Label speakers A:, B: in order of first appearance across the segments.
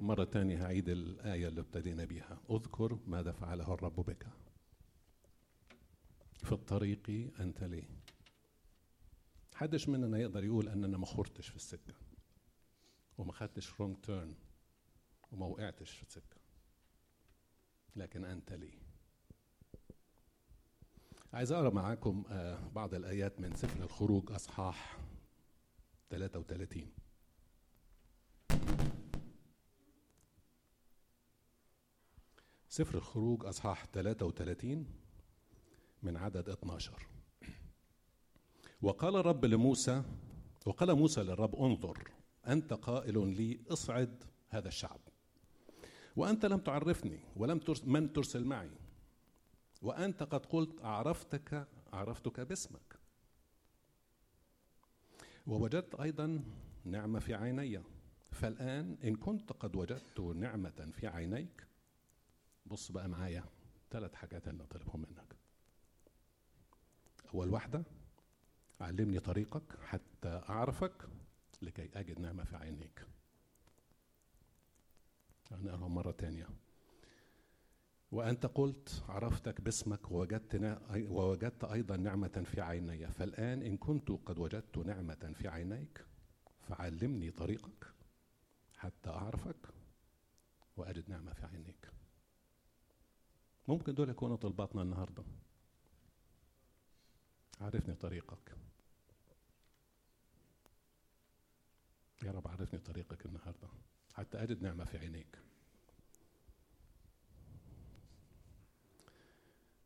A: مرة تانية هعيد الآية اللي ابتدينا بيها. اذكر ماذا فعله الرب بك. في الطريق أنت لي. حدش مننا يقدر يقول أننا ما خرتش في السكة وما خدتش رونج تيرن وما وقعتش في السكة. لكن أنت لي. عايز أقرأ معاكم آه، بعض الآيات من سفر الخروج أصحاح 33 سفر الخروج أصحاح 33 من عدد 12 وقال الرب لموسى وقال موسى للرب انظر أنت قائل لي اصعد هذا الشعب وأنت لم تعرفني ولم ترس من ترسل معي وأنت قد قلت أعرفتك عرفتك باسمك. ووجدت أيضا نعمة في عيني فالآن إن كنت قد وجدت نعمة في عينيك بص بقى معايا ثلاث حاجات اللي طلبهم منك. أول واحدة علمني طريقك حتى أعرفك لكي أجد نعمة في عينيك. هنقراهم مرة تانية. وأنت قلت عرفتك باسمك ووجدت ووجدت أيضا نعمة في عيني. فالآن إن كنت قد وجدت نعمة في عينيك فعلمني طريقك حتى أعرفك وأجد نعمة في عينيك. ممكن دول يكونوا طلباتنا النهاردة. عرفني طريقك. يا رب عرفني طريقك النهارده. حتى أجد نعمة في عينيك.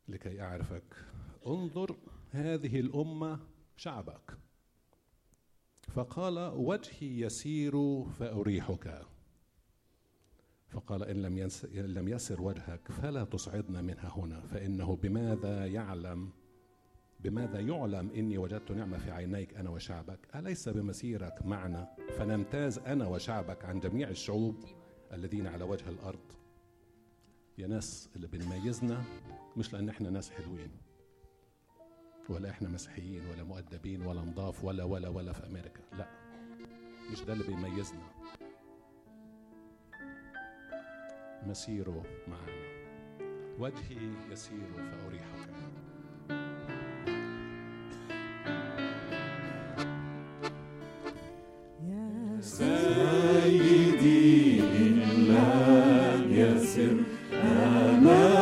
A: لكي أعرفك انظر هذه الأمة شعبك. فقال وجهي يسير فأريحك. فقال إن لم, إن لم يسر وجهك فلا تصعدنا منها هنا فإنه بماذا يعلم؟ بماذا يعلم إني وجدت نعمة في عينيك أنا وشعبك؟ أليس بمسيرك معنا؟ فنمتاز أنا وشعبك عن جميع الشعوب الذين على وجه الأرض. يا ناس اللي بنميزنا مش لأن إحنا ناس حلوين ولا إحنا مسيحيين ولا مؤدبين ولا نضاف ولا ولا ولا في أمريكا. لا مش ده اللي بيميزنا. مسيره معنا. وجهي يسير فأريحك.
B: سيدي إن لم يسر أمامي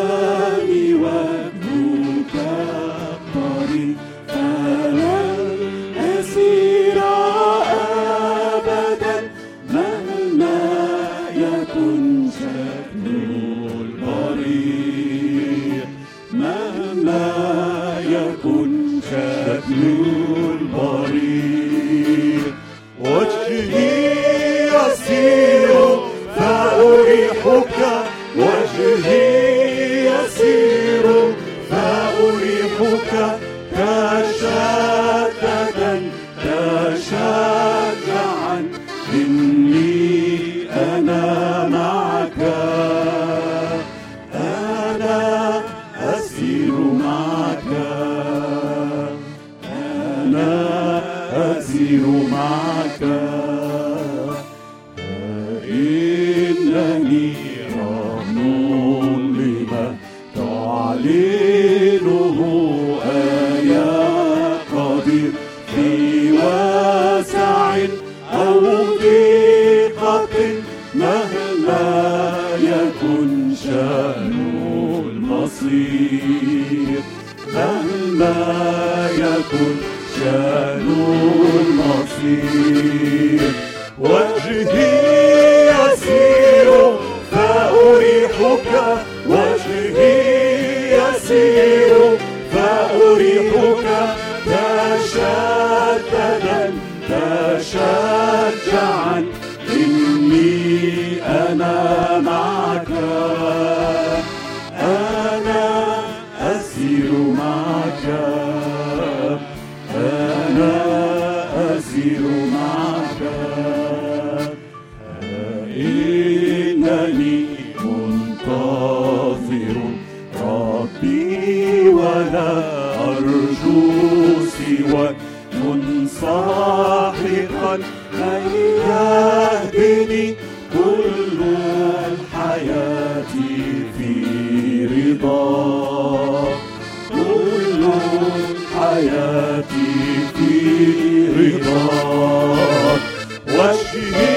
A: she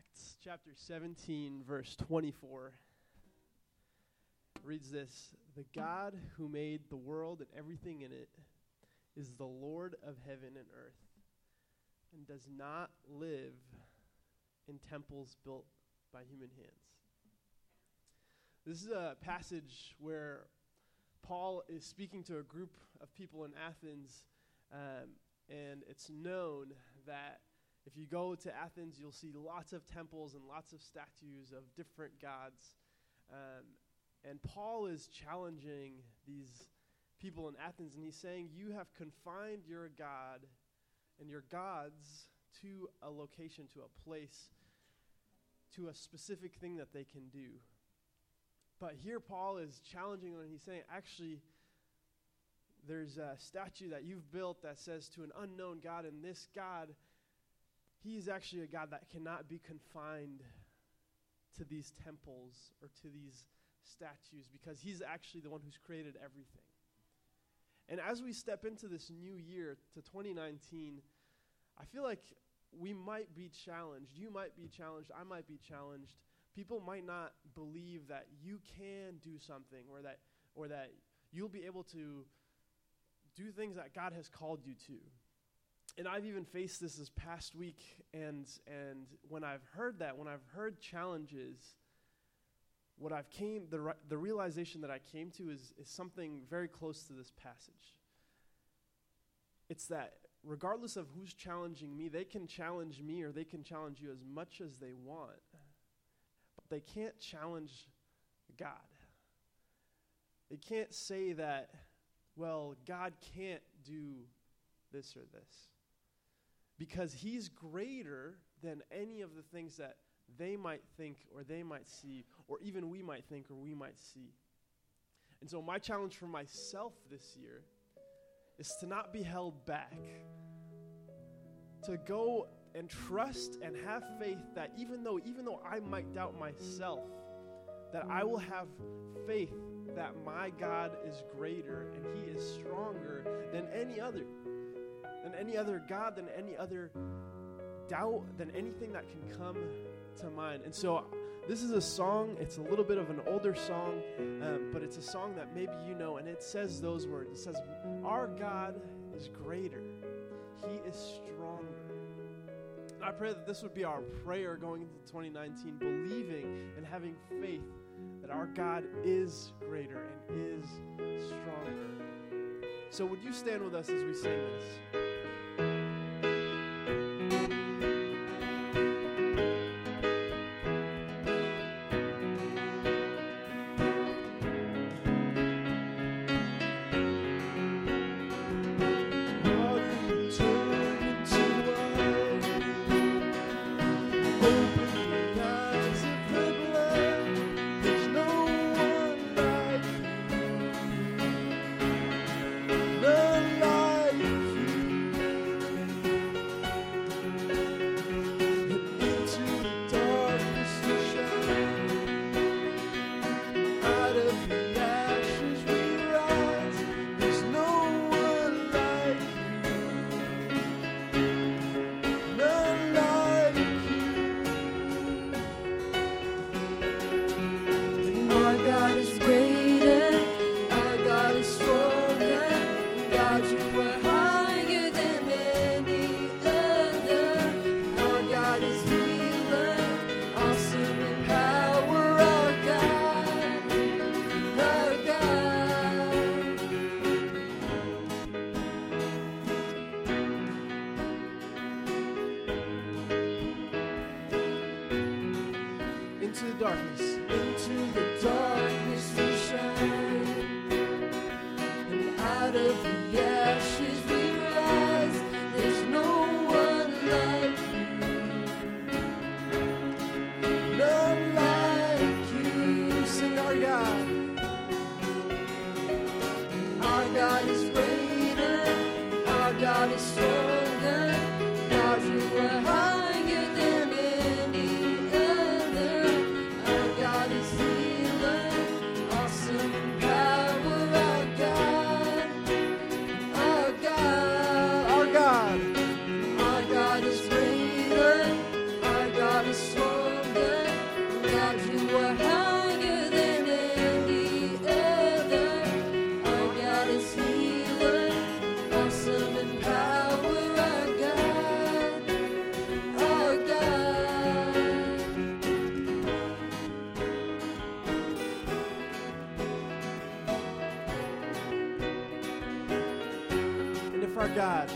C: Acts chapter 17, verse 24 reads this The God who made the world and everything in it is the Lord of heaven and earth and does not live in temples built by human hands. This is a passage where Paul is speaking to a group of people in Athens, um, and it's known that if you go to Athens, you'll see lots of temples and lots of statues of different gods. Um, and Paul is challenging these people in Athens, and he's saying, You have confined your God and your gods to a location, to a place, to a specific thing that they can do. But here, Paul is challenging them, and he's saying, Actually, there's a statue that you've built that says to an unknown God, and this God he is actually a God that cannot be confined to these temples or to these statues because he's actually the one who's created everything. And as we step into this new year to 2019, I feel like we might be challenged. You might be challenged. I might be challenged. People might not believe that you can do something or that or that you'll be able to do things that God has called you to and I've even faced this this past week, and and when I've heard that, when I've heard challenges, what I've came the re- the realization that I came to is is something very close to this passage. It's that regardless of who's challenging me, they can challenge me or they can challenge you as much as they want, but they can't challenge God. They can't say that, well, God can't do this or this because he's greater than any of the things that they might think or they might see or even we might think or we might see. And so, my challenge for myself this year is to not be held back, to go and trust and have faith that even though even though I might doubt myself that I will have faith that my God is greater and he is stronger than any other any other God, than any other doubt, than anything that can come to mind. And so, this is a song, it's a little bit of an older song, um, but it's a song that maybe you know, and it says those words. It says, Our God is greater, He is stronger. I pray that this would be our prayer going into 2019, believing and having faith that our God is greater and is stronger. So, would you stand with us as we sing this?
D: God,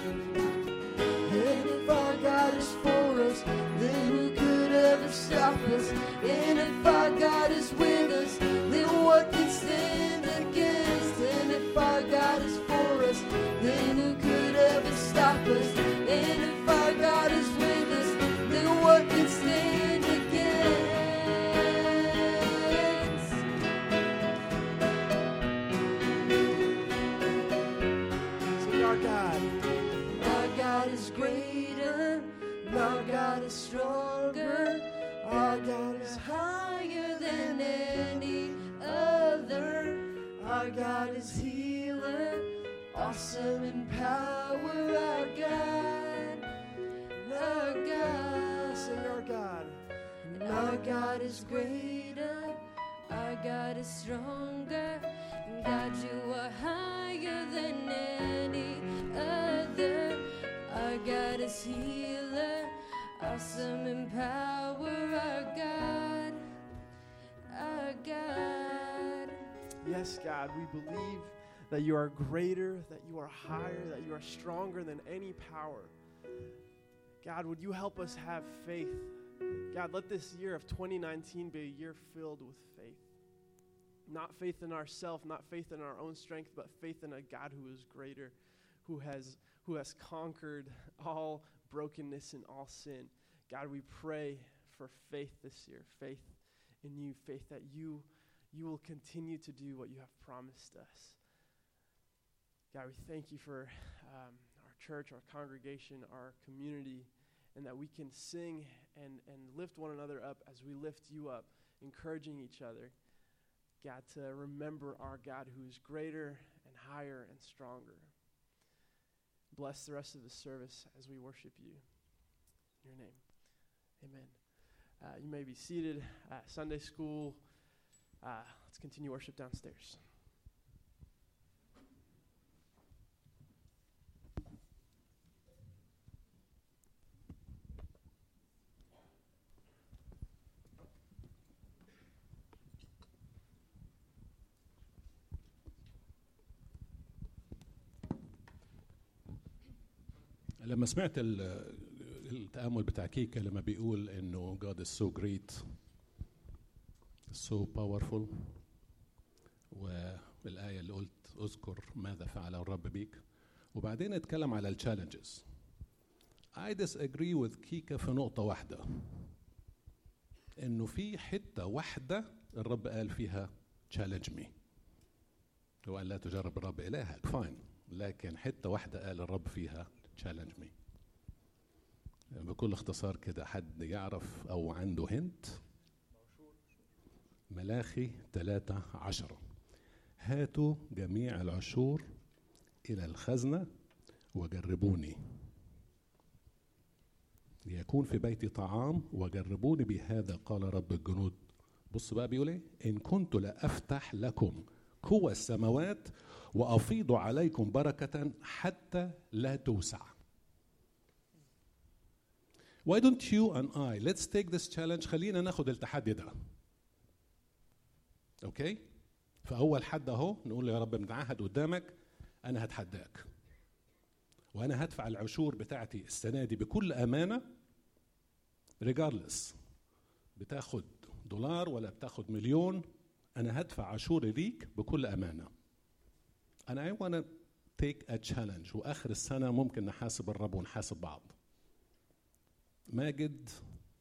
C: Yes, God, we believe that you are greater, that you are higher, that you are stronger than any power. God, would you help us have faith? God, let this year of 2019 be a year filled with faith. Not faith in ourselves, not faith in our own strength, but faith in a God who is greater, who has who has conquered all brokenness and all sin. God, we pray for faith this year, faith in you, faith that you you will continue to do what you have promised us. God, we thank you for um, our church, our congregation, our community, and that we can sing and, and lift one another up as we lift you up, encouraging each other. God, to remember our God who is greater and higher and stronger. Bless the rest of the service as we worship you. In your name. Amen. Uh, you may be seated at Sunday school. Uh, let's continue worship downstairs.
A: لما سمعت ال- التأمل بتاع كيكا لما بيقول انه God is so great so powerful. والآية اللي قلت اذكر ماذا فعل الرب بيك. وبعدين اتكلم على التشالنجز I disagree with كيكا في نقطة واحدة. إنه في حتة واحدة الرب قال فيها challenge me. هو لا تجرب الرب إلهك. فاين لكن حتة واحدة قال الرب فيها challenge me. بكل اختصار كده حد يعرف أو عنده هنت ملاخي ثلاثة عشرة هاتوا جميع العشور إلى الخزنة وجربوني. ليكون في بيتي طعام وجربوني بهذا قال رب الجنود. بص بقى بيقول إيه؟ إن كنت لافتح لكم قوى السماوات وأفيض عليكم بركة حتى لا توسع. Why don't you and I let's take this challenge. خلينا ناخد التحدي ده. أوكي؟ فأول حد أهو نقول له يا رب متعهد قدامك أنا هتحداك. وأنا هدفع العشور بتاعتي السنة دي بكل أمانة regardless بتاخد دولار ولا بتاخد مليون أنا هدفع عشوري ليك بكل أمانة. أنا I wanna take a challenge وآخر السنة ممكن نحاسب الرب ونحاسب بعض. ماجد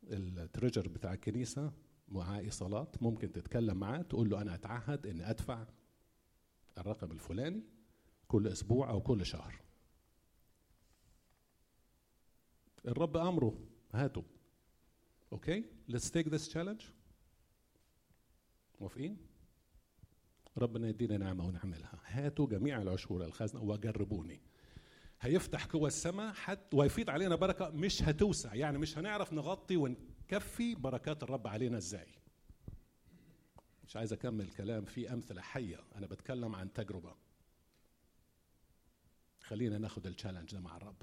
A: ال treasurer بتاع الكنيسة معاه ايصالات ممكن تتكلم معاه تقول له أنا أتعهد إني أدفع الرقم الفلاني كل أسبوع أو كل شهر. الرب أمره هاته. أوكي؟ Let's take this challenge. موافقين؟ ربنا يدينا نعمة ونعملها هاتوا جميع العشور الخزنه وجربوني. هيفتح قوى السماء حتى ويفيض علينا بركة مش هتوسع. يعني مش هنعرف نغطي ونكفي بركات الرب علينا إزاي؟ مش عايز أكمل كلام في أمثلة حية أنا بتكلم عن تجربة. خلينا ناخد التشالنج ده مع الرب.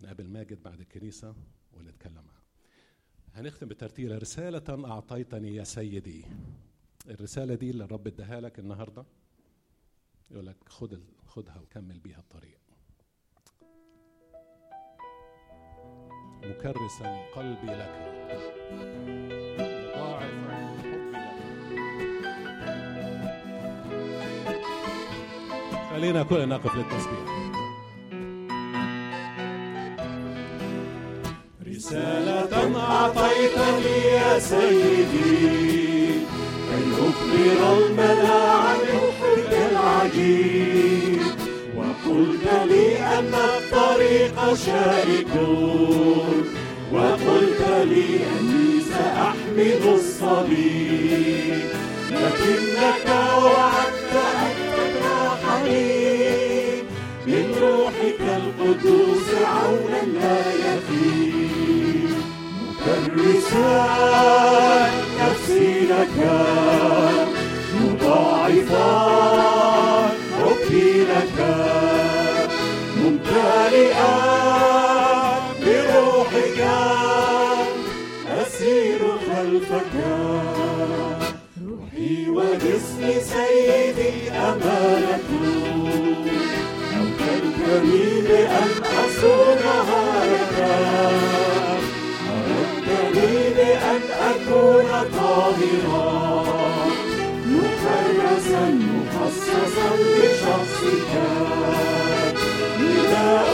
A: نقابل ماجد بعد الكنيسة ونتكلم معاه. هنختم بترتيل. رسالة أعطيتني يا سيدي. الرسالة دي اللي الرب اداها لك النهاردة. يقول لك خد خدها وكمل بيها الطريق. مكرسا قلبي لك. مضاعفا حبي لك. خلينا كلنا نقف للتسبيح.
B: رسالة أعطيتني يا سيدي كي أخبر الملا عن حبك العجيب. وقلت لي أن الطريق شائك وقلت لي أني سأحمل الصليب. لكنك وعدت أن تمنحني من روحك القدوس عونا لا يفيد مكرسا نفسي لك مضاعفا. بروحك أسير خلفك. روحي وجسمي سيدي أمانة. أو بأن أصونها لك أردتني بأن أكون طاهرا. مكرسا مخصصا لشخصك. نداء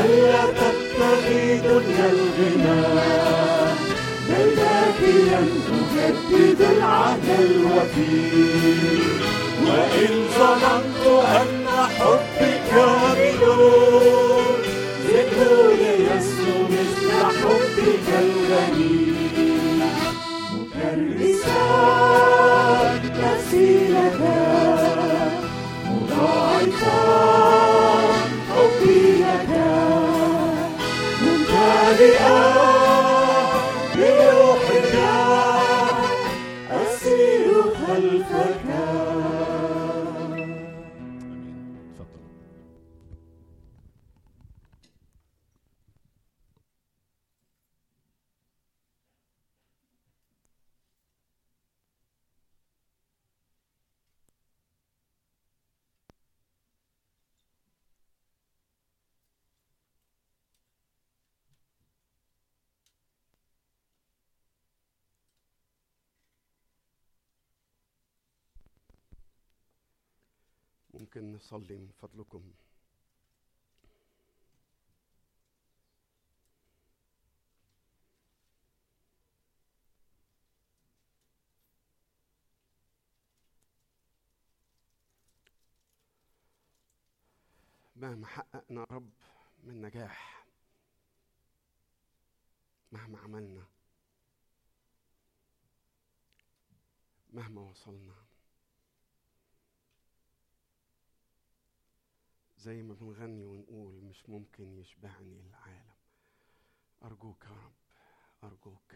B: ألا تبتغي دنيا الغنى؟ بل باكيا أجدد العهد الوفي وإن ظننت أن حبي كامل زده ليسلو مثل حبك الغني.
A: Glória.
E: ممكن نصلي من فضلكم. مهما حققنا يا رب من نجاح مهما عملنا مهما وصلنا. زي ما بنغني ونقول مش ممكن يشبعني العالم. أرجوك يا رب أرجوك.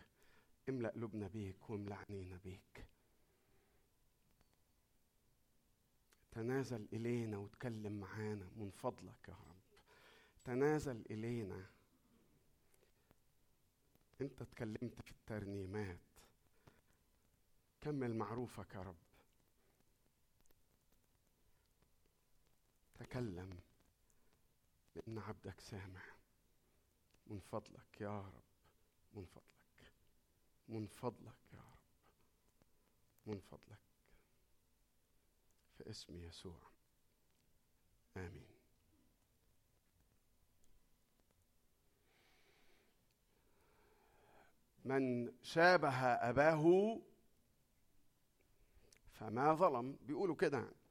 E: املأ قلوبنا بيك واملأ عينينا بيك. تنازل إلينا وتكلم معانا من فضلك يا رب. تنازل إلينا. أنت اتكلمت في الترنيمات. كمل معروفك يا رب. تكلم لأن عبدك سامع من فضلك يا رب من فضلك من فضلك يا رب من فضلك. في اسم يسوع. آمين. من شابه أباه فما ظلم. بيقولوا كده. يعني.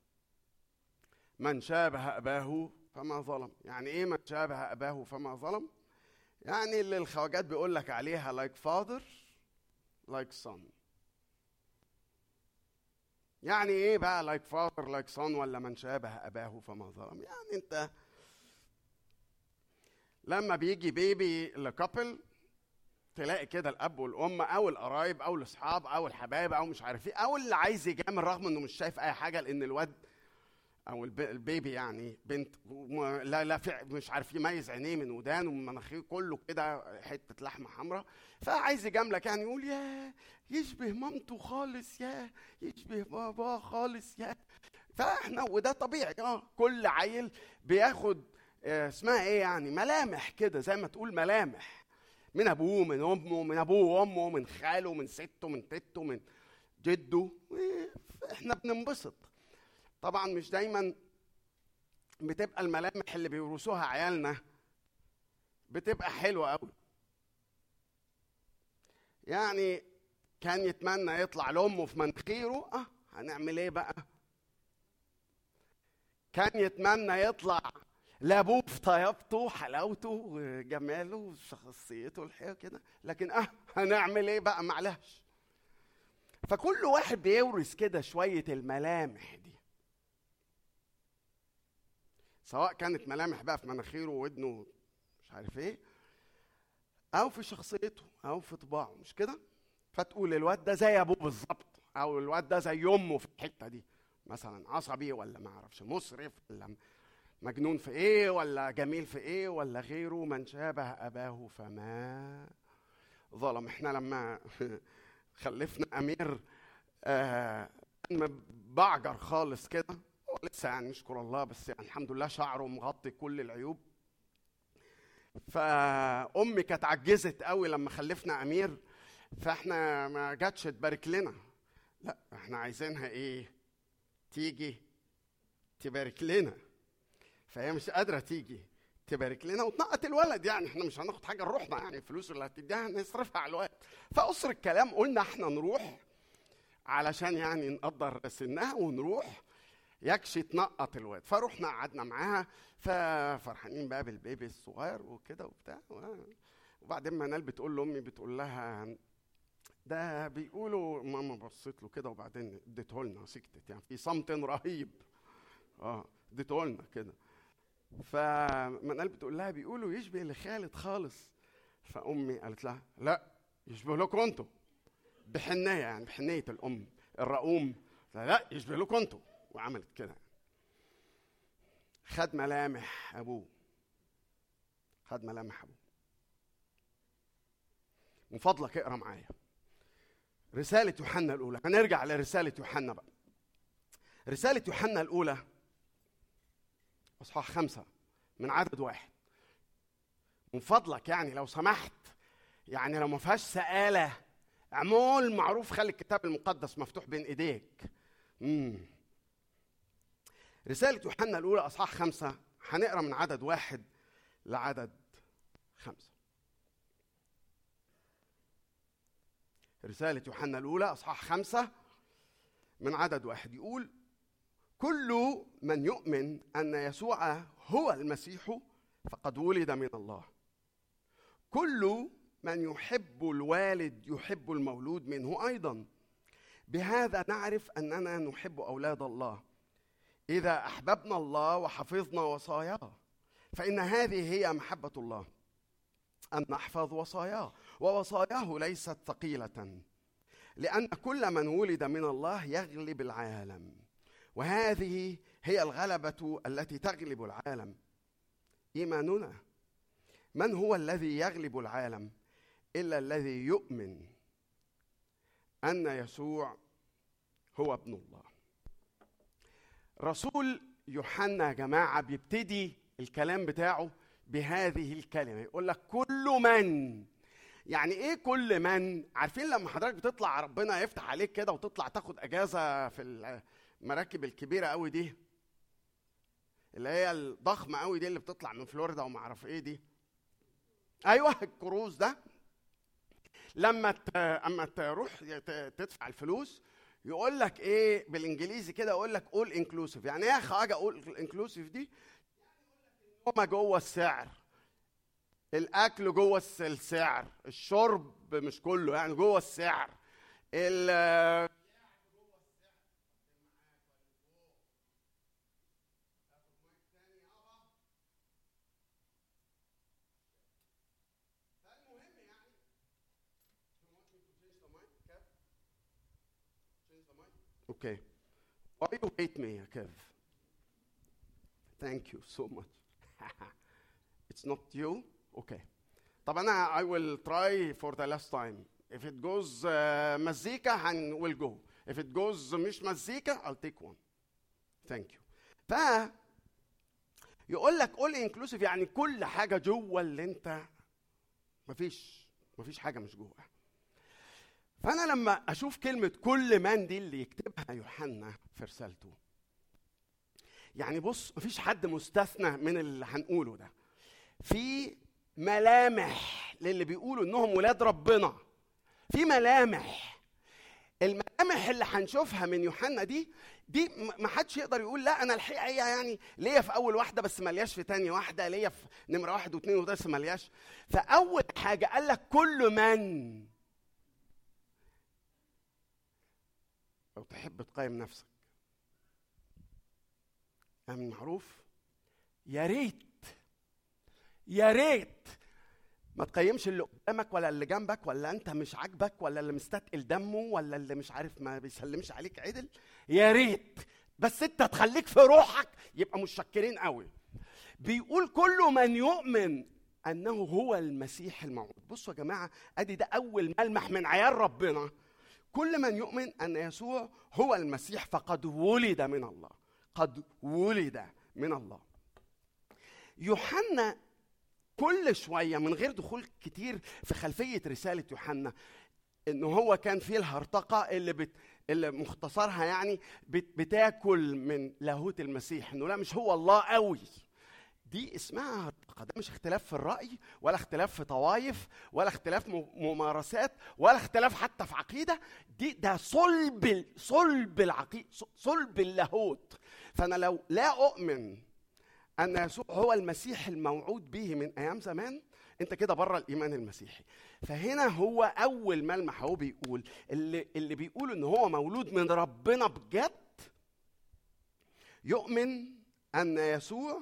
E: من شابه أباه فما ظلم. يعني إيه من شابه أباه فما ظلم؟ يعني اللي الخواجات بيقول لك عليها like father like son. يعني إيه بقى like father like son ولا من شابه أباه فما ظلم؟ يعني أنت لما بيجي بيبي لكابل تلاقي كده الأب والأم أو القرايب أو الأصحاب أو الحبايب أو مش عارف إيه أو اللي عايز يجامل رغم إنه مش شايف أي حاجة لأن الواد أو الب- البيبي يعني بنت لا لا مش عارف يميز عينيه من ودانه ومن مناخيره كله كده حتة لحمة حمراء. فعايز يجاملك يعني يقول يا يشبه مامته خالص يا يشبه باباه خالص يا فإحنا وده طبيعي آه كل عيل بياخد آه، اسمها إيه يعني ملامح كده زي ما تقول ملامح. من أبوه من أمه من أبوه وأمه من خاله من سته من تيته من جده. إحنا بننبسط. طبعا مش دايما بتبقى الملامح اللي بيورثوها عيالنا بتبقى حلوة قوي يعني كان يتمنى يطلع لأمه في مناخيره آه هنعمل إيه بقى؟ كان يتمنى يطلع لأبوه في طيبته حلاوته وجماله وشخصيته الحلوة كده لكن آه هنعمل إيه بقى؟ معلش فكل واحد بيورث كده شوية الملامح دي. سواء كانت ملامح بقى في مناخيره وودنه مش عارف إيه أو في شخصيته أو في طباعه مش كده؟ فتقول الواد ده زي أبوه بالظبط أو الواد ده زي أمه في الحتة دي مثلا عصبي ولا ما أعرفش مسرف ولا مجنون في إيه ولا جميل في إيه ولا غيره من شابه أباه فما ظلم. إحنا لما خلفنا أمير آه بعجر خالص كده لسه يعني نشكر الله بس يعني الحمد لله شعره مغطي كل العيوب. فأمي كانت عجزت قوي لما خلفنا أمير فإحنا ما جاتش تبارك لنا. لا إحنا عايزينها إيه؟ تيجي تبارك لنا. فهي مش قادرة تيجي تبارك لنا وتنقط الولد يعني. إحنا مش هناخد حاجة لروحنا يعني الفلوس اللي هتديها نصرفها على الولد. فقصر الكلام قلنا إحنا نروح علشان يعني نقدر سنها ونروح يكشي تنقط الواد. فروحنا قعدنا معاها ففرحانين بقى بالبيبي الصغير وكده وبتاع وبعدين منال بتقول لأمي بتقول لها ده بيقولوا ماما بصيت له كده وبعدين اديته لنا سكتت يعني في صمت رهيب. آه اديته لنا كده. فمنال بتقول لها بيقولوا يشبه لخالد خالص. فأمي قالت لها لا يشبه لكم أنتوا. بحنيه يعني بحنيه الأم الرؤوم. لا, يشبه لكم أنتوا. وعملت كده. خد ملامح أبوه. خد ملامح أبوه. من فضلك اقرأ معايا. رسالة يوحنا الأولى. هنرجع لرسالة يوحنا بقى. رسالة يوحنا الأولى أصحاح خمسة من عدد واحد. من فضلك يعني لو سمحت يعني لو ما فيهاش سآلة اعمل معروف خلي الكتاب المقدس مفتوح بين إيديك. مم. رسالة يوحنا الأولى أصحاح خمسة. هنقرأ من عدد واحد لعدد خمسة. رسالة يوحنا الأولى أصحاح خمسة من عدد واحد. يقول كل من يؤمن أن يسوع هو المسيح فقد ولد من الله. كل من يحب الوالد يحب المولود منه أيضا. بهذا نعرف أننا نحب أولاد الله. إذا أحببنا الله وحفظنا وصاياه فإن هذه هي محبة الله. أن نحفظ وصاياه ووصاياه ليست ثقيلة لأن كل من ولد من الله يغلب العالم وهذه هي الغلبة التي تغلب العالم. إيماننا من هو الذي يغلب العالم إلا الذي يؤمن أن يسوع هو ابن الله؟ رسول يوحنا يا جماعة بيبتدي الكلام بتاعه بهذه الكلمة. يقول لك كل من يعني إيه كل من؟ عارفين لما حضرتك بتطلع ربنا يفتح عليك كده وتطلع تاخد إجازة في المراكب الكبيرة قوي دي اللي هي الضخمة قوي دي اللي بتطلع من فلوريدا وما أعرف إيه دي؟ أيوه الكروز ده. لما. أما تروح تدفع الفلوس يقول لك إيه بالإنجليزي كده يقول لك all inclusive يعني إيه حاجة all inclusive دي؟ هما جوه السعر الأكل جوه الس- السعر الشرب مش كله يعني جوه السعر. Okay. Why you hate me, Kev? Thank you so much. it's not you? Okay. طب أنا I will try for the last time. If it goes uh, مزيكا هن will go. If it goes مش مزيكا I'll take one. Thank you. ف يقول لك all inclusive يعني كل حاجة جوه اللي انت مفيش مفيش حاجة مش جوه. فأنا لما أشوف كلمة كل من دي اللي يكتبها يوحنا في رسالته يعني بص مفيش حد مستثنى من اللي هنقوله ده. في ملامح للي بيقولوا إنهم ولاد ربنا. في ملامح. الملامح اللي هنشوفها من يوحنا دي دي ما حدش يقدر يقول لا أنا الحقيقة يعني ليا في أول واحدة بس ملياش في تاني واحدة ليا في نمرة واحد واثنين وثلاثه بس ملياش. فأول حاجة قال لك كل من لو تحب تقيم نفسك. من معروف يا ريت يا ريت ما تقيمش اللي قدامك ولا اللي جنبك ولا انت مش عاجبك ولا اللي مستثقل دمه ولا اللي مش عارف ما بيسلمش عليك عدل. يا ريت بس انت تخليك في روحك يبقى متشكرين قوي. بيقول كل من يؤمن انه هو المسيح الموعود. بصوا يا جماعة ادي ده اول ملمح من عيال ربنا. كل من يؤمن أن يسوع هو المسيح فقد ولد من الله. قد ولد من الله. يوحنا كل شوية من غير دخول كتير في خلفية رسالة يوحنا إن هو كان فيه الهرطقة اللي بت اللي مختصرها يعني بت بتاكل من لاهوت المسيح إنه لا مش هو الله قوي دي اسمها ده مش اختلاف في الرأي ولا اختلاف في طوائف ولا اختلاف ممارسات ولا اختلاف حتى في عقيدة. دي ده صلب صلب العقيده صلب اللاهوت. فأنا لو لا أؤمن أن يسوع هو المسيح الموعود به من أيام زمان أنت كده بره الإيمان المسيحي. فهنا هو أول ملمح هو بيقول اللي اللي بيقول إن هو مولود من ربنا بجد يؤمن أن يسوع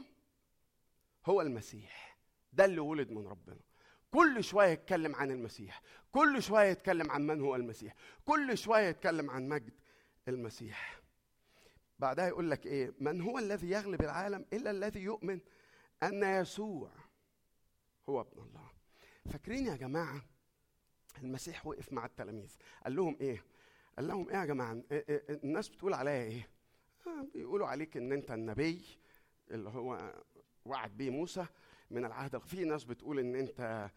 E: هو المسيح. ده اللي ولد من ربنا. كل شوية يتكلم عن المسيح. كل شوية يتكلم عن من هو المسيح. كل شوية يتكلم عن مجد المسيح. بعدها يقول لك إيه؟ من هو الذي يغلب العالم إلا الذي يؤمن أن يسوع هو ابن الله. فاكرين يا جماعة المسيح وقف مع التلاميذ. قال لهم إيه؟ قال لهم إيه يا جماعة؟ إيه- إيه- الناس بتقول عليا إيه؟ آه بيقولوا عليك إن أنت النبي اللي هو وعد بيه موسى من العهد في ناس بتقول إن أنت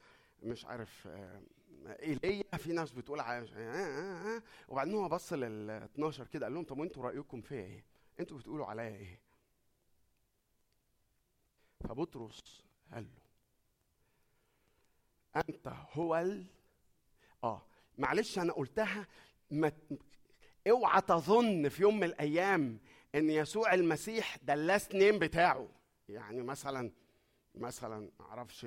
E: مش عارف آه، إيليا في ناس بتقول ع- آه آه وبعدين هو بص لل 12 كده قال لهم طب وأنتوا رأيكم فيا إيه؟ أنتوا بتقولوا عليا إيه؟ فبطرس قال له أنت هو ال آه معلش أنا قلتها ما اوعى تظن في يوم من الأيام إن يسوع المسيح ده ال last name بتاعه يعني مثلا مثلا معرفش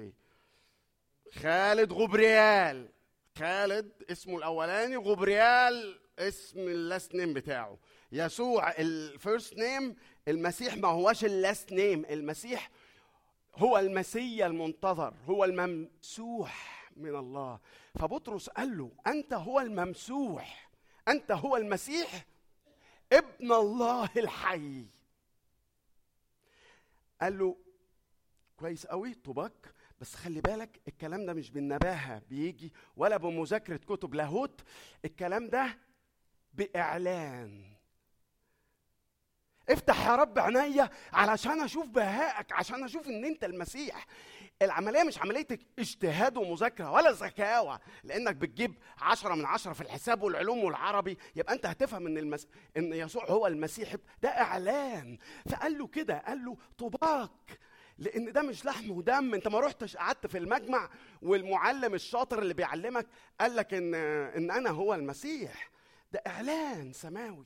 E: خالد غبريال. خالد اسمه الأولاني غبريال اسم ال last name بتاعه. يسوع ال first name المسيح ما هوش ال last name المسيح هو المسيا المنتظر هو الممسوح من الله. فبطرس قال له أنت هو الممسوح أنت هو المسيح ابن الله الحي. قال له كويس قوي طوباك بس خلي بالك الكلام ده مش بالنباهة بيجي ولا بمذاكرة كتب لاهوت الكلام ده بإعلان. افتح يا رب عينيا علشان أشوف بهائك عشان أشوف إن أنت المسيح. العملية مش عملية اجتهاد ومذاكرة ولا ذكاوة. لأنك بتجيب عشرة من عشرة في الحساب والعلوم والعربي يبقى أنت هتفهم إن المس... إن يسوع هو المسيح. ده إعلان. فقال له كده قال له طوباك لأن ده مش لحم ودم. أنت ما رحتش قعدت في المجمع والمعلم الشاطر اللي بيعلمك قال لك إن إن أنا هو المسيح. ده إعلان سماوي.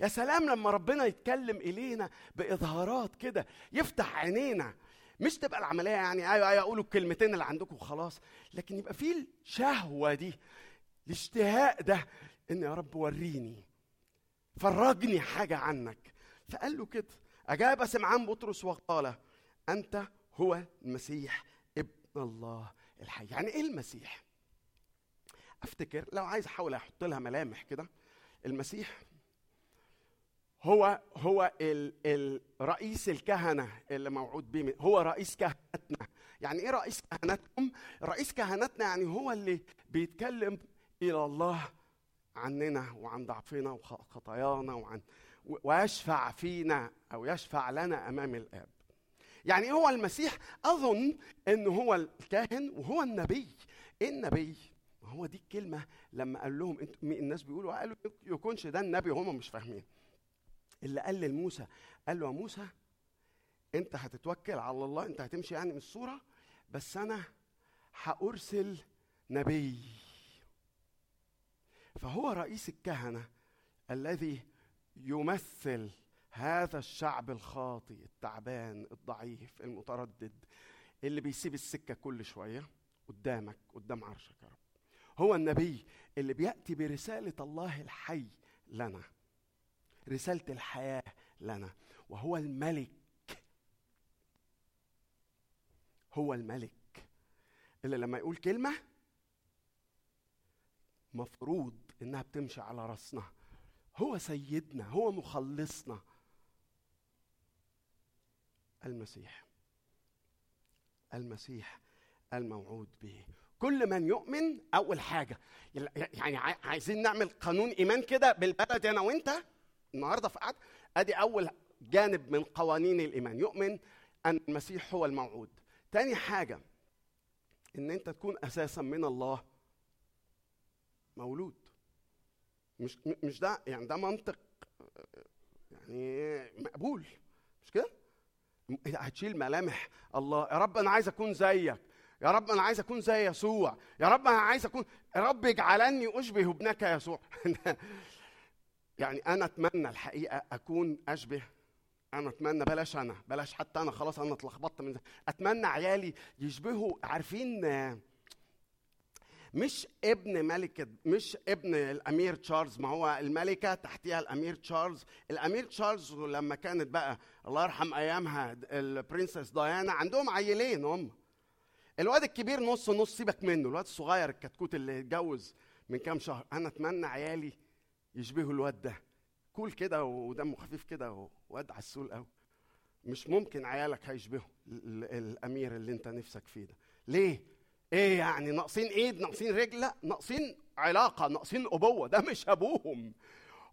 E: يا سلام لما ربنا يتكلم إلينا بإظهارات كده يفتح عينينا مش تبقى العملية يعني أيوه أيوه قولوا الكلمتين اللي عندكم وخلاص. لكن يبقى في الشهوة دي الاشتهاء ده إن يا رب وريني فرجني حاجة عنك. فقال له كده أجاب سمعان بطرس وقال أنت هو المسيح ابن الله الحي. يعني إيه المسيح؟ أفتكر لو عايز أحاول أحط لها ملامح كده المسيح هو هو ال ال رئيس الكهنة اللي موعود به هو رئيس كهنتنا. يعني إيه رئيس كهنتكم رئيس كهنتنا يعني هو اللي بيتكلم إلى الله عننا وعن ضعفنا وخطايانا وعن ويشفع فينا أو يشفع لنا أمام الآب. يعني هو المسيح أظن انه هو الكاهن وهو النبي. إيه النبي؟ هو دي الكلمة لما قال لهم انت الناس بيقولوا قالوا يكونش ده النبي وهم مش فاهمين. اللي قال لموسى قال له يا موسى انت هتتوكل على الله انت هتمشي يعني من الصورة بس أنا هأرسل نبي. فهو رئيس الكهنة الذي يمثل هذا الشعب الخاطئ التعبان الضعيف المتردد اللي بيسيب السكة كل شوية قدامك قدام عرشك يا رب. هو النبي اللي بيأتي برسالة الله الحي لنا. رسالة الحياة لنا وهو الملك. هو الملك. اللي لما يقول كلمة مفروض إنها بتمشي على راسنا. هو سيدنا هو مخلصنا. المسيح. المسيح الموعود به. كل من يؤمن أول حاجة يعني عايزين نعمل قانون إيمان كده بالبلد أنا وإنت؟ النهارده في قعد ادي اول جانب من قوانين الايمان. يؤمن أن المسيح هو الموعود. تاني حاجة إن أنت تكون أساسا من الله مولود. مش مش ده يعني ده منطق يعني مقبول. مش كده؟ هتشيل ملامح الله. يا رب أنا عايز أكون زيك. يا رب أنا عايز أكون زي يسوع. يا رب أنا عايز أكون يا رب اجعلني أشبه ابنك يسوع. يعني أنا أتمنى الحقيقة أكون أشبه أنا أتمنى بلاش أنا بلاش حتى أنا خلاص أنا اتلخبطت من ده. أتمنى عيالي يشبهوا عارفين مش ابن ملكة مش ابن الأمير تشارلز ما هو الملكة تحتها الأمير تشارلز. الأمير تشارلز لما كانت بقى الله يرحم أيامها ال princess ديانا عندهم عيلين هم. الواد الكبير نص نص سيبك منه الواد الصغير الكتكوت اللي اتجوز من كام شهر. أنا أتمنى عيالي يشبهوا الواد ده. كول كده ودمه خفيف كده واد عسول قوي. مش ممكن عيالك هيشبهوا الأمير اللي أنت نفسك فيه ده. ليه؟ إيه يعني؟ ناقصين إيد ناقصين رجل؟ لا ناقصين علاقة ناقصين أبوة. ده مش أبوهم.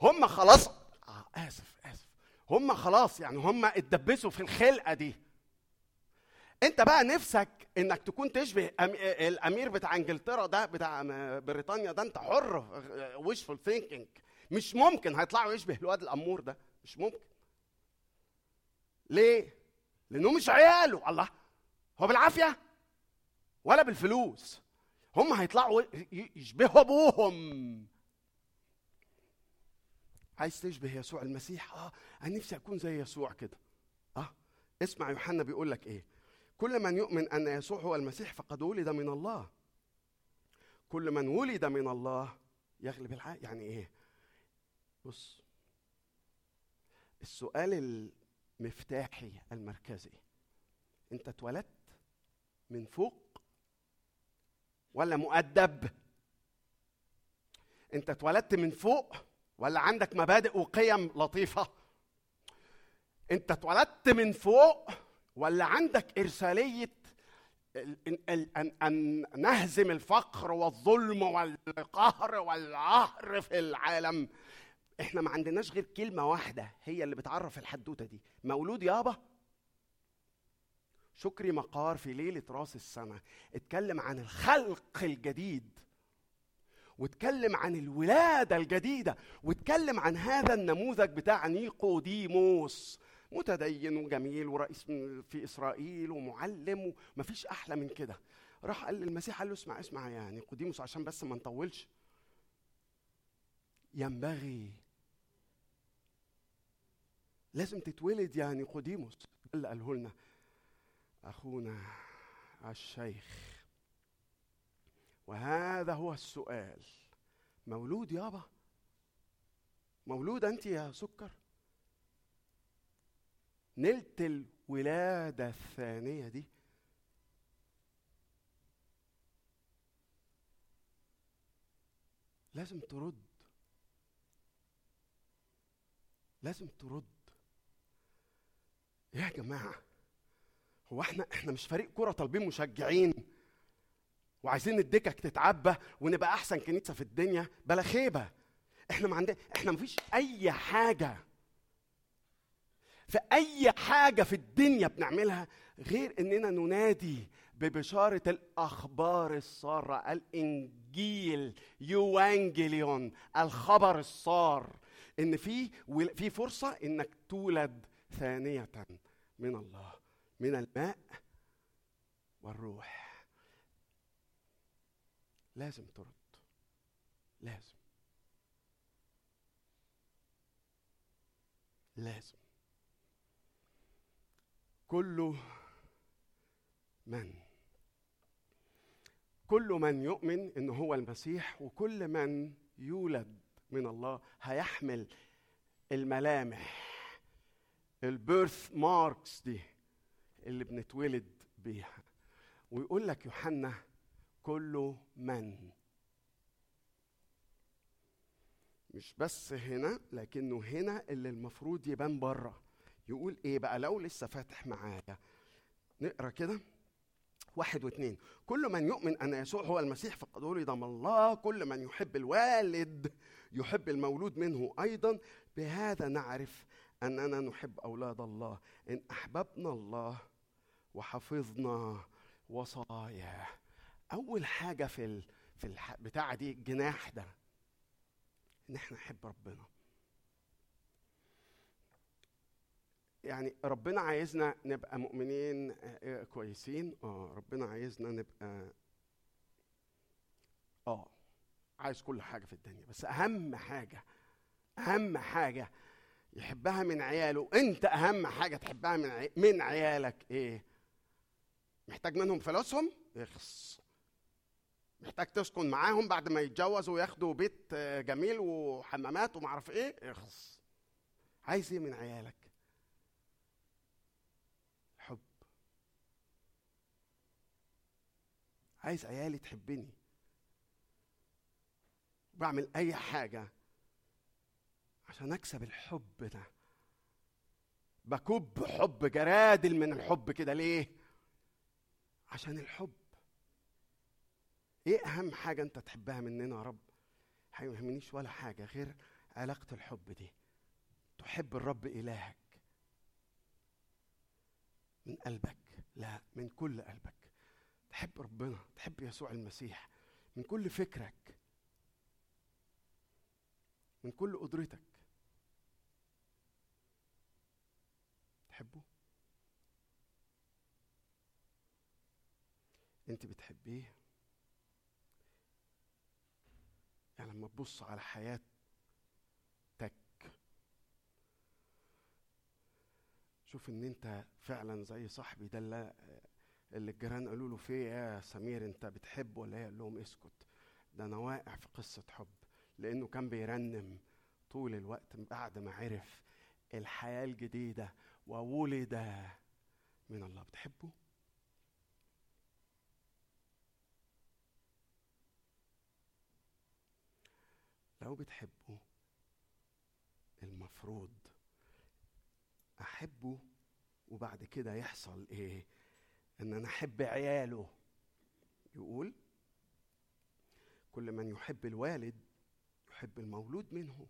E: هم خلاص آه آسف آسف. هم خلاص يعني هم اتدبسوا في الخلقة دي. انت بقى نفسك انك تكون تشبه الأمير بتاع انجلترا ده بتاع بريطانيا ده انت حر ويشفul ثينكينج مش ممكن هيطلعوا يشبه الواد الأمور ده. مش ممكن. ليه؟ لأنه مش عياله. الله. هو بالعافية. ولا بالفلوس. هم هيطلعوا يشبهوا أبوهم. عايز تشبه يسوع المسيح؟ آه. أنا نفسي أكون زي يسوع كده. آه. اسمع يوحنا بيقول لك إيه؟ كل من يؤمن أن يسوع هو المسيح فقد ولد من الله. كل من ولد من الله يغلب العالم يعني إيه؟ بص السؤال المفتاحي المركزي انت اتولدت من فوق ولا مؤدب؟ انت اتولدت من فوق ولا عندك مبادئ وقيم لطيفة؟ انت اتولدت من فوق ولا عندك إرسالية ال- ال- ان أن نهزم الفقر والظلم والقهر والعهر في العالم؟ إحنا ما عندناش غير كلمة واحدة هي اللي بتعرف الحدوتة دي. مولود يابا؟ شكري مقار في ليلة راس السنة اتكلم عن الخلق الجديد واتكلم عن الولادة الجديدة واتكلم عن هذا النموذج بتاع نيقوديموس. متدين وجميل ورئيس في إسرائيل ومعلم ومفيش أحلى من كده. راح قال للمسيح قال له اسمع اسمع يا نيقوديموس عشان بس ما نطولش. ينبغي لازم تتولد يا نيقوديموس ده اللي قاله لنا أخونا الشيخ وهذا هو السؤال. مولود يابا؟ مولود أنت يا سكر؟ نلت الولادة الثانية دي. لازم ترد. لازم ترد. يا جماعة هو إحنا إحنا مش فريق كره طالبين مشجعين وعايزين الدكك تتعبى ونبقى أحسن كنيسة في الدنيا؟ بلا خيبة. إحنا ما عندنا إحنا مفيش أي حاجة. في أي حاجة في الدنيا بنعملها غير إننا ننادي ببشارة الأخبار السارة الإنجيل يوانجليون الخبر السار. إن في في فرصة إنك تولد ثانية. من الله من الماء والروح. لازم ترد لازم. لازم. كل من كل من يؤمن ان هو المسيح وكل من يولد من الله هيحمل الملامح. البيرث ماركس دي اللي بنتولد بيها. ويقول لك يوحنا كل من. مش بس هنا لكنه هنا اللي المفروض يبان بره. يقول إيه بقى؟ لو لسه فاتح معايا. نقرأ كده. واحد واثنين كل من يؤمن أن يسوع هو المسيح فقد ولد من الله. كل من يحب الوالد يحب المولود منه أيضا. بهذا نعرف أننا نحب أولاد الله. إن أحببنا الله وحفظنا وصاياه. أول حاجة في ال... في الح... بتاع دي الجناح ده إن إحنا نحب ربنا. يعني ربنا عايزنا نبقى مؤمنين آه، كويسين؟ آه ربنا عايزنا نبقى آه عايز كل حاجة في الدنيا. بس أهم حاجة أهم حاجة يحبها من عياله. انت اهم حاجة تحبها من عي... من عيالك إيه؟ محتاج منهم فلوسهم؟ اخص محتاج تسكن معاهم بعد ما يتجوزوا وياخدوا بيت جميل وحمامات وما اعرف إيه؟ اخص عايز إيه من عيالك؟ حب. عايز عيالي تحبني. بعمل اي حاجة عشان اكسب الحب ده. بكب حب جرادل من الحب كده ليه؟ عشان الحب. إيه اهم حاجة انت تحبها مننا يا رب؟ ما ولا حاجة غير علاقة الحب دي. تحب الرب إلهك. من قلبك. لا من كل قلبك. تحب ربنا. تحب يسوع المسيح. من كل فكرك. من كل قدرتك. تحبه انت بتحبيه؟ يعني لما تبص على حياتك شوف إن أنت فعلا زي صاحبي ده اللي, الجيران قالوا له في يا سمير أنت بتحب ولا إيه؟ قال لهم اسكت. ده أنا واقع في قصة حب لأنه كان بيرنم طول الوقت بعد ما عرف الحياة الجديدة وولد من الله. بتحبه؟ لو بتحبه المفروض أحبه وبعد كده يحصل إيه؟ إن أنا أحب عياله. يقول كل من يحب الوالد يحب المولود منه.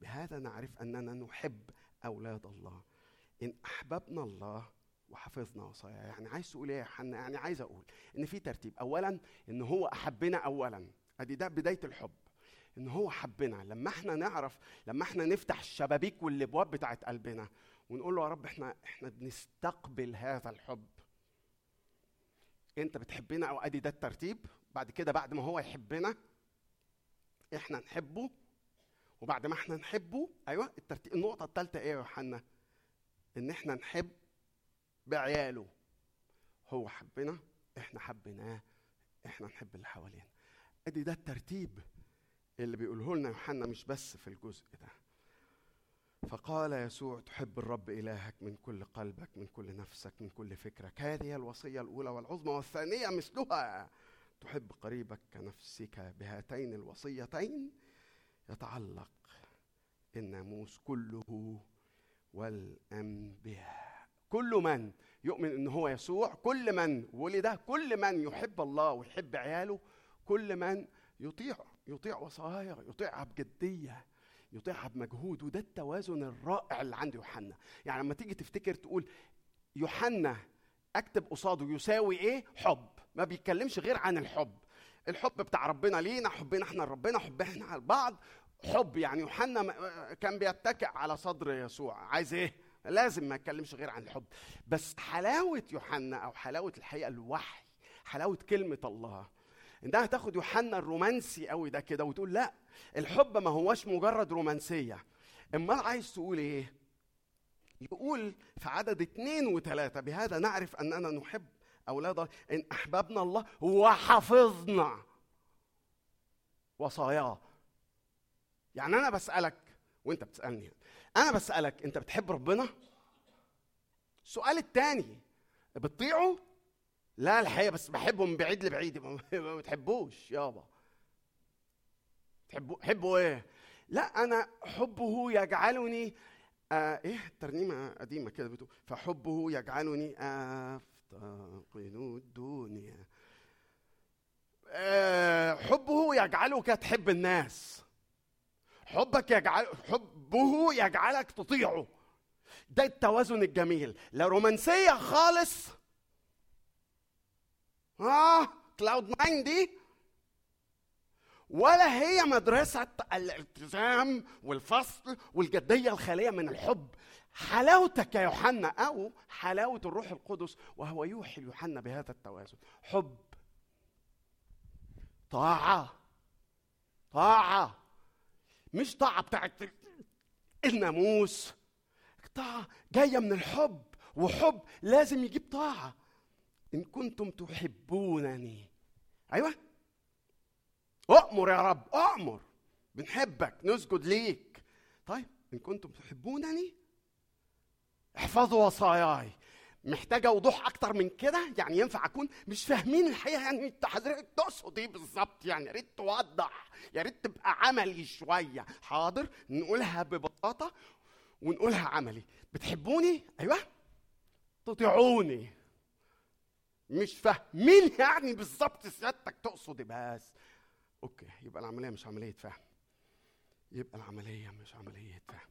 E: بهذا نعرف أننا نحب أولاد الله. إن أحببنا الله وحفظنا وصاياه. يعني عايز تقول إيه يا حنا يعني عايز أقول إن في ترتيب. اولا إن هو أحبنا اولا. أدي ده بداية الحب. إن هو حبنا. لما إحنا نعرف لما إحنا نفتح الشبابيك والابواب بتاعت قلبنا ونقول له يا رب إحنا إحنا بنستقبل هذا الحب. أنت بتحبنا أو أدي ده الترتيب. بعد كده بعد ما هو يحبنا إحنا نحبه. وبعد ما إحنا نحبه أيوه الترتيب. النقطة الثالثه إيه يا يوحنا إن إحنا نحب بعياله. هو حبنا إحنا حبيناه إحنا نحب اللي حوالينا. أدي ده الترتيب اللي بيقوله لنا يوحنا مش بس في الجزء ده. فقال يسوع تحب الرب إلهك من كل قلبك من كل نفسك من كل فكرك. هذه الوصية الأولى والعظمى والثانية مثلها. تحب قريبك كنفسك بهاتين الوصيتين؟ يتعلق الناموس كله والأنبياء. كل من يؤمن إن هو يسوع كل من ولد كل من يحب الله ويحب عياله كل من يطيع يطيع وصايا يطيعها بجديه يطيعها بمجهود وده التوازن الرائع اللي عند يوحنا. يعني لما تيجي تفتكر تقول يوحنا أكتب قصاده يساوي إيه؟ حب. ما بيتكلمش غير عن الحب. الحب بتاع ربنا لينا حبنا إحنا لربنا حبنا إحنا على بعض حب يعني. يوحنا كان بيتكئ على صدر يسوع. عايز إيه؟ لازم ما يتكلمش غير عن الحب. بس حلاوة يوحنا أو حلاوة الحقيقة الوحي حلاوة كلمة الله إنها تاخد يوحنا الرومانسي قوي ده كده وتقول لا الحب ما هوش مجرد رومانسية. أمال عايز تقول إيه؟ يقول في عدد اثنين وثلاثة بهذا نعرف أننا نحب أولاد إن أحببنا الله وحفظنا وصاياه. يعني أنا بسألك وأنت بتسألني أنا بسألك أنت بتحب ربنا؟ السؤال الثاني بتطيعه؟ لا الحقيقة بس بحبه من بعيد لبعيد ما بتحبوش يابا تحبوا حبوا إيه؟ لا أنا حبه يجعلني آه إيه ترنيمه قديمة كده بتقول فحبه يجعلني افتقد الدنيا آه حبه يجعلك تحب الناس حبك يجعل حبه يجعلك تطيعه. ده التوازن الجميل. لا رومانسية خالص. آه cloud nine دي. ولا هي مدرسة الالتزام والفصل والجدية الخالية من الحب. حلاوتك يا يوحنا أو حلاوة الروح القدس وهو يوحي يوحنا بهذا التوازن. حب. طاعة. طاعة. مش طاعة بتاعت الناموس. طاعة جاية من الحب وحب لازم يجيب طاعة. إن كنتم تحبونني. أيوه. أؤمر يا رب أؤمر. بنحبك نسجد ليك. طيب إن كنتم تحبونني احفظوا وصاياي. محتاجة وضوح أكتر من كده؟ يعني ينفع أكون مش فاهمين الحقيقة يعني أنت حضرتك تقصد إيه بالظبط يعني. يا ريت توضح يا ريت تبقى عملي شوية. حاضر نقولها ببساطة ونقولها عملي. بتحبوني؟ أيوه. تطيعوني. مش فاهمين يعني بالظبط سيادتك تقصد إيه بس. أوكي يبقى العملية مش عملية فهم. يبقى العملية مش عملية فهم.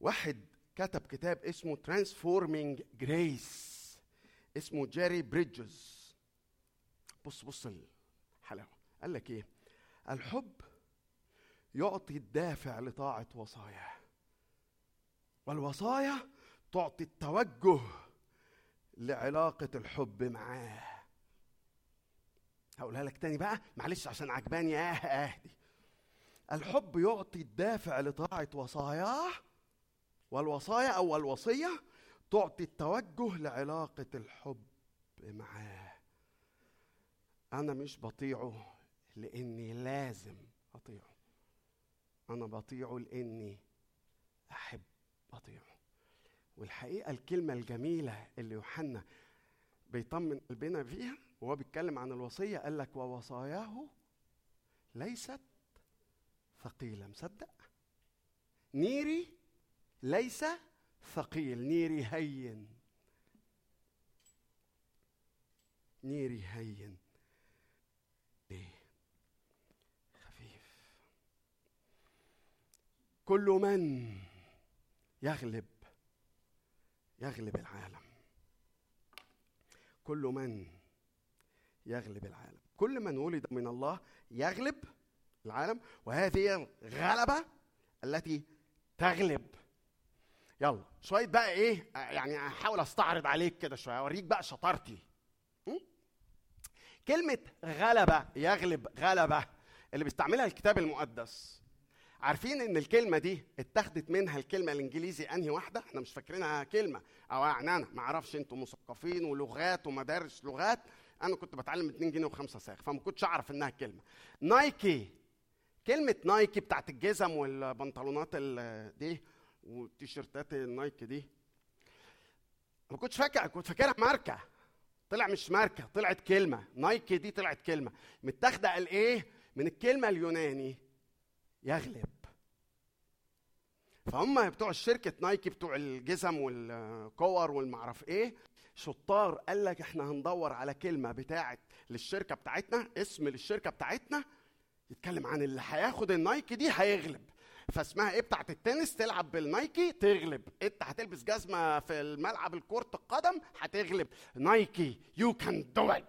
E: واحد كتب كتاب اسمه Transforming Grace اسمه جيري بريدجز بص بص الحلاوة. قال لك إيه؟ الحب يعطي الدافع لطاعة وصاياه والوصايا تعطي التوجه لعلاقة الحب معاه. هقولها لك تاني بقى؟ معلش عشان عجباني. آه آه دي. الحب يعطي الدافع لطاعة وصاياه والوصايا أو الوصية تعطي التوجه لعلاقة الحب معاه. أنا مش بطيعه لأني لازم أطيعه. أنا بطيعه لأني أحب اطيعوا والحقيقة الكلمة الجميلة اللي يوحنا بيطمن قلبنا فيها وهو بيتكلم عن الوصية قال لك ووصاياه ليست ثقيلة. مصدق؟ نيري ليس ثقيل نيري هين. نيري هين. إيه؟ خفيف. كل من يغلب يغلب العالم. كل من يغلب العالم. كل من ولد من الله يغلب العالم وهذه الغلبة التي تغلب. يلا. شوية بقى إيه يعني هحاول أستعرض عليك كده شوية أوريك بقى شطارتي. م? كلمة غلبة يغلب غلبة اللي بيستعملها الكتاب المقدس. عارفين إن الكلمة دي اتخذت منها الكلمة الإنجليزي أنهي واحدة؟ إحنا مش فاكرينها كلمة. أو يعني أنا ما أعرفش أنتوا مثقفين ولغات ومدارس لغات. أنا كنت بتعلم 2 جنيه و5 ساغ فما كنتش أعرف إنها كلمة. نايكي. كلمة نايكي بتاعت الجزم والبنطلونات ال- دي والتيشيرتات النايكي دي. ما كنتش فاكر كنت فاكرها ماركة. طلع مش ماركة طلعت كلمة. نايكي دي طلعت كلمة. متاخدة قال إيه؟ من الكلمة اليوناني. يغلب. فهم بتوع الشركة نايكي بتوع الجزم والكور والمعرف إيه شطار قال لك إحنا هندور على كلمة بتاعت للشركة بتاعتنا اسم للشركة بتاعتنا يتكلم عن اللي هياخد النايكي دي هيغلب. فاسمها إيه بتاعت التنس تلعب بالنايكي تغلب. انت هتلبس جزمة في الملعب الكرة القدم هتغلب. نايكي you can do it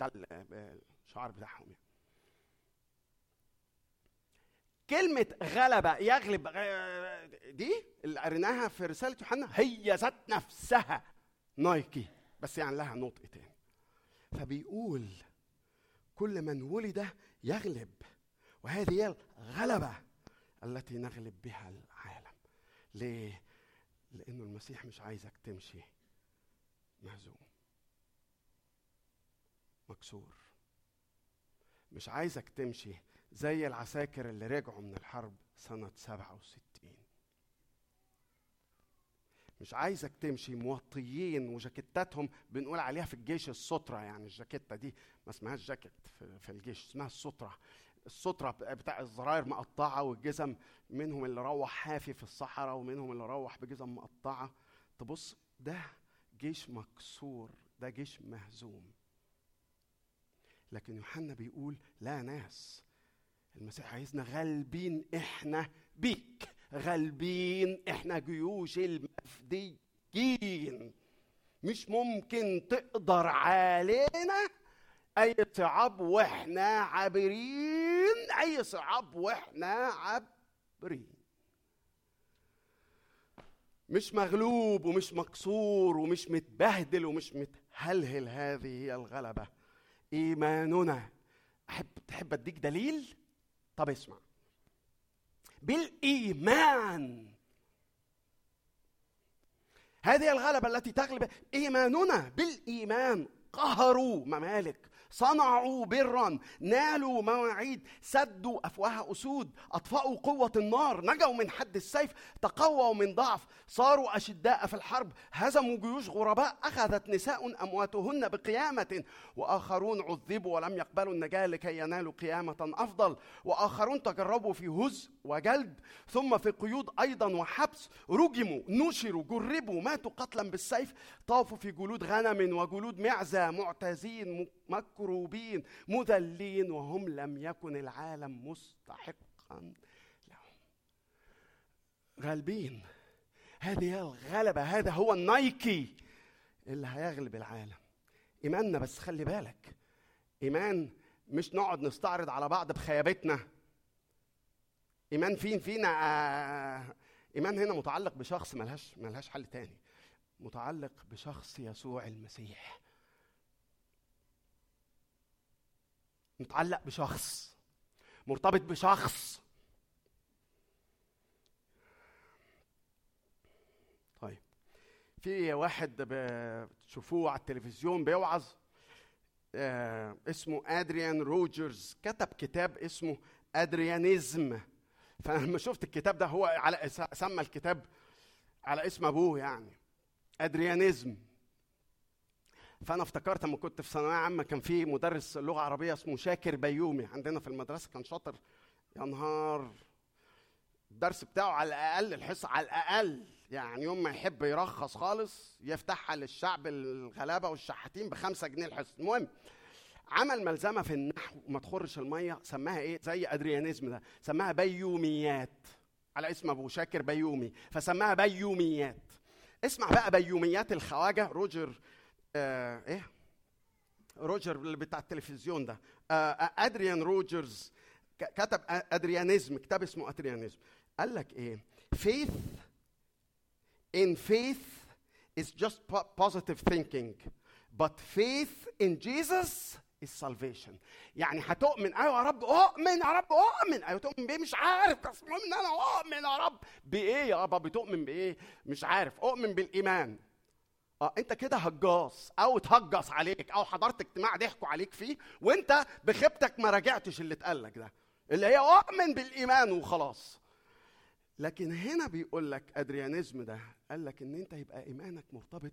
E: ده ال- الشعار بتاعهم يعني. كلمة غلبة يغلب آه، دي اللي قريناها في رسالة يوحنا. هي ذات نفسها نايكي بس يعني لها نطق تاني. فبيقول كل من ولد يغلب وهذه هي الغلبة. التي نغلب بها العالم. ليه؟ لأنه المسيح مش عايزك تمشي مهزوم. مكسور. مش عايزك تمشي زي العساكر اللي رجعوا من الحرب سنة 67 مش عايزك تمشي موطيين وجاكيتاتهم بنقول عليها في الجيش السترة يعني الجاكيتة دي ما اسمهاش جاكيت في, في الجيش اسمها السترة السترة بتاع الزراير مقطعة والجزم منهم اللي روح حافي في الصحراء ومنهم اللي روح بجزم مقطعة. تبص ده جيش مكسور ده جيش مهزوم. لكن يوحنا بيقول لا ناس المسيح عايزنا غالبين إحنا بيك غالبين إحنا جيوش المفديين. مش ممكن تقدر علينا أي صعاب وإحنا عابرين. أي صعاب وإحنا عابرين مش مغلوب ومش مكسور ومش متبهدل ومش متهلهل هذه هي الغلبة. إيماننا احب تحب أديك دليل؟ طب اسمع. بالإيمان. هذه الغلبة التي تغلب إيماننا بالإيمان. قهروا ممالك. صنعوا برا نالوا مواعيد سدوا افواه أسود أطفأوا قوة النار نجوا من حد السيف تقووا من ضعف صاروا أشداء في الحرب هزموا جيوش غرباء أخذت نساء أمواتهن بقيامة وآخرون عذبوا ولم يقبلوا النجاة لكي ينالوا قيامة أفضل وآخرون تجربوا في هز وجلد ثم في قيود أيضا وحبس رجموا نشروا جربوا ماتوا قتلا بالسيف طافوا في جلود غنم وجلود معزة معتزين مكروبين مذلين وهم لم يكن العالم مستحقا لهم. غالبين. هذه هي الغلبة هذا هو النايكي اللي هيغلب العالم. إيماننا بس خلي بالك. إيمان مش نقعد نستعرض على بعض بخيابتنا. إيمان فين فينا؟ آه إيمان هنا متعلق بشخص ملهاش ملهاش حل تاني. متعلق بشخص يسوع المسيح. متعلق بشخص مرتبط بشخص. طيب في واحد بتشوفوه على التلفزيون بيوعظ آه اسمه أدريان روجرز. كتب كتاب اسمه أدريانيزم. فلما شفت الكتاب ده هو على سمى الكتاب على اسم أبوه يعني. أدريانيزم. فأنا افتكرت لما كنت في ثانوية عامة كان في مدرس لغة عربية اسمه شاكر بيومي عندنا في المدرسة كان شاطر. يا نهار! الدرس بتاعه على الأقل الحصة على الأقل يعني يوم ما يحب يرخص خالص يفتحها للشعب الغلابة والشحاتين بخمسة جنيه الحصة. المهم عمل ملزمة في النحو وما تخرش المية سماها إيه؟ زي أدريانيزم ده سماها بيوميات. على اسم أبو شاكر بيومي فسماها بيوميات. اسمع بقى بيوميات الخواجة روجرز آه إيه؟ روجرز اللي بتاع التلفزيون ده. آه آه، أدريان روجرز كتب Adrianisms كتاب اسمه Adrianisms. قال لك إيه؟ In faith, it's just po- positive thinking. But faith in Jesus is salvation. يعني هتؤمن أيوه يا رب أؤمن يا رب أؤمن. أيوه تؤمن بإيه؟ مش عارف بس المهم ان أنا أؤمن يا رب. بإيه يا رب؟ بتؤمن بإيه؟ مش عارف. أؤمن بالإيمان. آه انت كده هجاص أو اتهجص عليك أو حضرت اجتماع ضحكوا عليك فيه وانت بخيبتك ما راجعتش اللي اتقال لك ده اللي هي اؤمن بالإيمان وخلاص. لكن هنا بيقول لك أدريانيزم ده قال لك إن أنت يبقى إيمانك مرتبط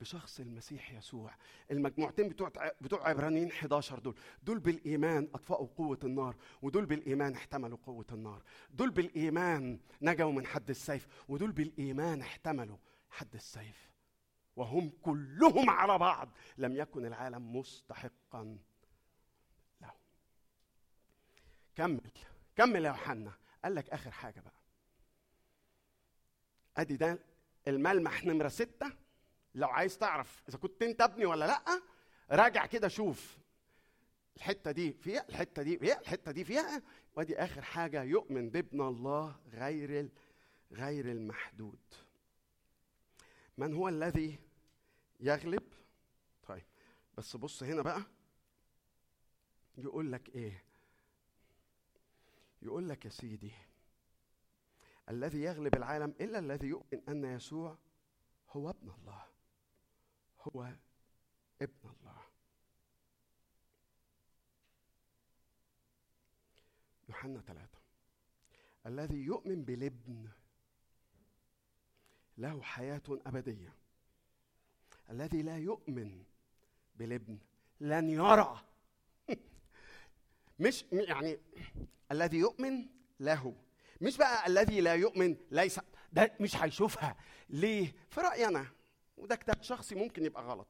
E: بشخص المسيح يسوع. المجموعتين بتوع بتوع عبرانيين 11 دول دول بالإيمان أطفأوا قوة النار ودول بالإيمان احتملوا قوة النار دول بالإيمان نجوا من حد السيف ودول بالإيمان احتملوا حد السيف. وهم كلهم على بعض. لم يكن العالم مستحقا له. كمل كمل يا يوحنا. قال لك آخر حاجة بقى. أدي ده الملمح نمرة ستة. لو عايز تعرف إذا كنت أنت ابني ولا لأ راجع كده شوف. الحتة دي فيها الحتة دي فيها الحتة دي فيها. وأدي آخر حاجة. يؤمن بابن الله غير غير المحدود. من هو الذي يغلب. طيب بس بص هنا بقى. يقول لك إيه؟ يقول لك يا سيدي الذي يغلب العالم إلا الذي يؤمن أن يسوع هو ابن الله. هو ابن الله. يوحنا ثلاثة. الذي يؤمن بالابن له حياة أبدية. الذي لا يؤمن بالابن لن يرى. مش يعني الذي يؤمن له. مش بقى الذي لا يؤمن ليس ده مش هيشوفها. ليه؟ في رأيي أنا وده رأي شخصي ممكن يبقى غلط.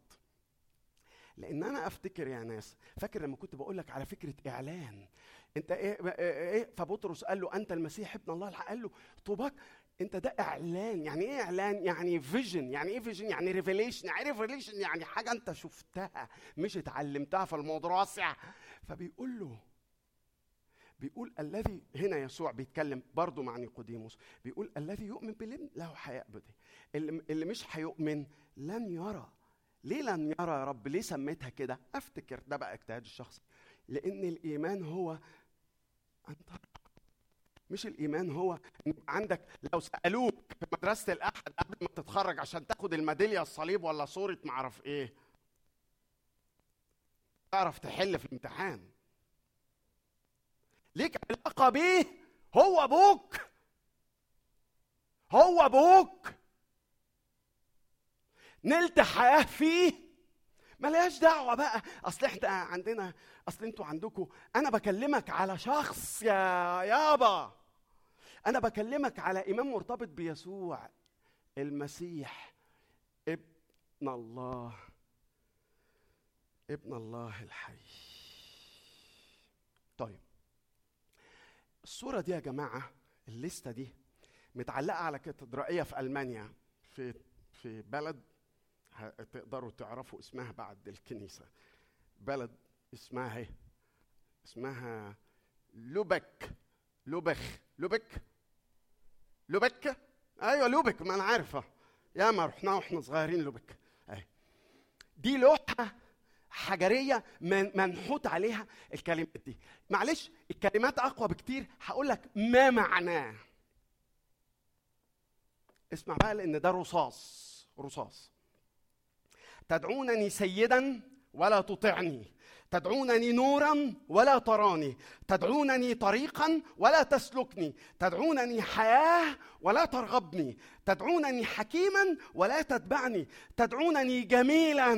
E: لأن أنا أفتكر يا ناس فاكر لما كنت بقول لك على فكرة إعلان؟ أنت إيه إيه إيه؟ فبطرس قال له أنت المسيح ابن الله؟ قال له طوباك انت ده اعلان يعني إيه اعلان؟ يعني vision يعني إيه vision يعني revelation يعني revelation يعني حاجة انت شفتها مش اتعلمتها في المدرسة فبيقول له بيقول الذي هنا يسوع بيتكلم برضه مع نيقوديموس بيقول الذي يؤمن بالابن له حياة أبدية. اللي, اللي مش هيؤمن لن يرى. ليه لن يرى يا رب؟ ليه سميتها كده؟ أفتكر ده بقى اجتهاد الشخصي. لأن الإيمان هو ان ترى مش الإيمان هو عندك لو سألوك في مدرسة الأحد قبل ما تتخرج عشان تاخد الميدالية الصليب ولا صورة معرف إيه. تعرف تحل في الامتحان. ليك علاقة بيه هو أبوك. هو أبوك. نلت حياة فيه؟ ملهاش دعوة بقى. أصل إحنا عندنا أصل إنتوا عندكم أنا بكلمك على شخص يا يابا. أنا بكلمك على ايمان مرتبط بيسوع المسيح ابن الله ابن الله الحي. طيب الصورة دي يا جماعة الليستة دي متعلقة على كاتدرائية في ألمانيا في في بلد تقدروا تعرفوا اسمها بعد الكنيسة. بلد اسمها إيه؟ اسمها لوبك. لوبخ لوبك لوبك أيوه لوبك ما أنا عارفة. يا ما رحنا وإحنا صغيرين لوبك دي لوحة حجرية من منحوت عليها الكلمات دي. معلش الكلمات أقوى بكتير. هقول لك ما معناه. اسمع بقى لأن ده رصاص. رصاص. تدعونني سيدا ولا تطعني. تدعونني نورا ولا تراني. تدعونني طريقا ولا تسلكني. تدعونني حياة ولا ترغبني. تدعونني حكيما ولا تتبعني. تدعونني جميلا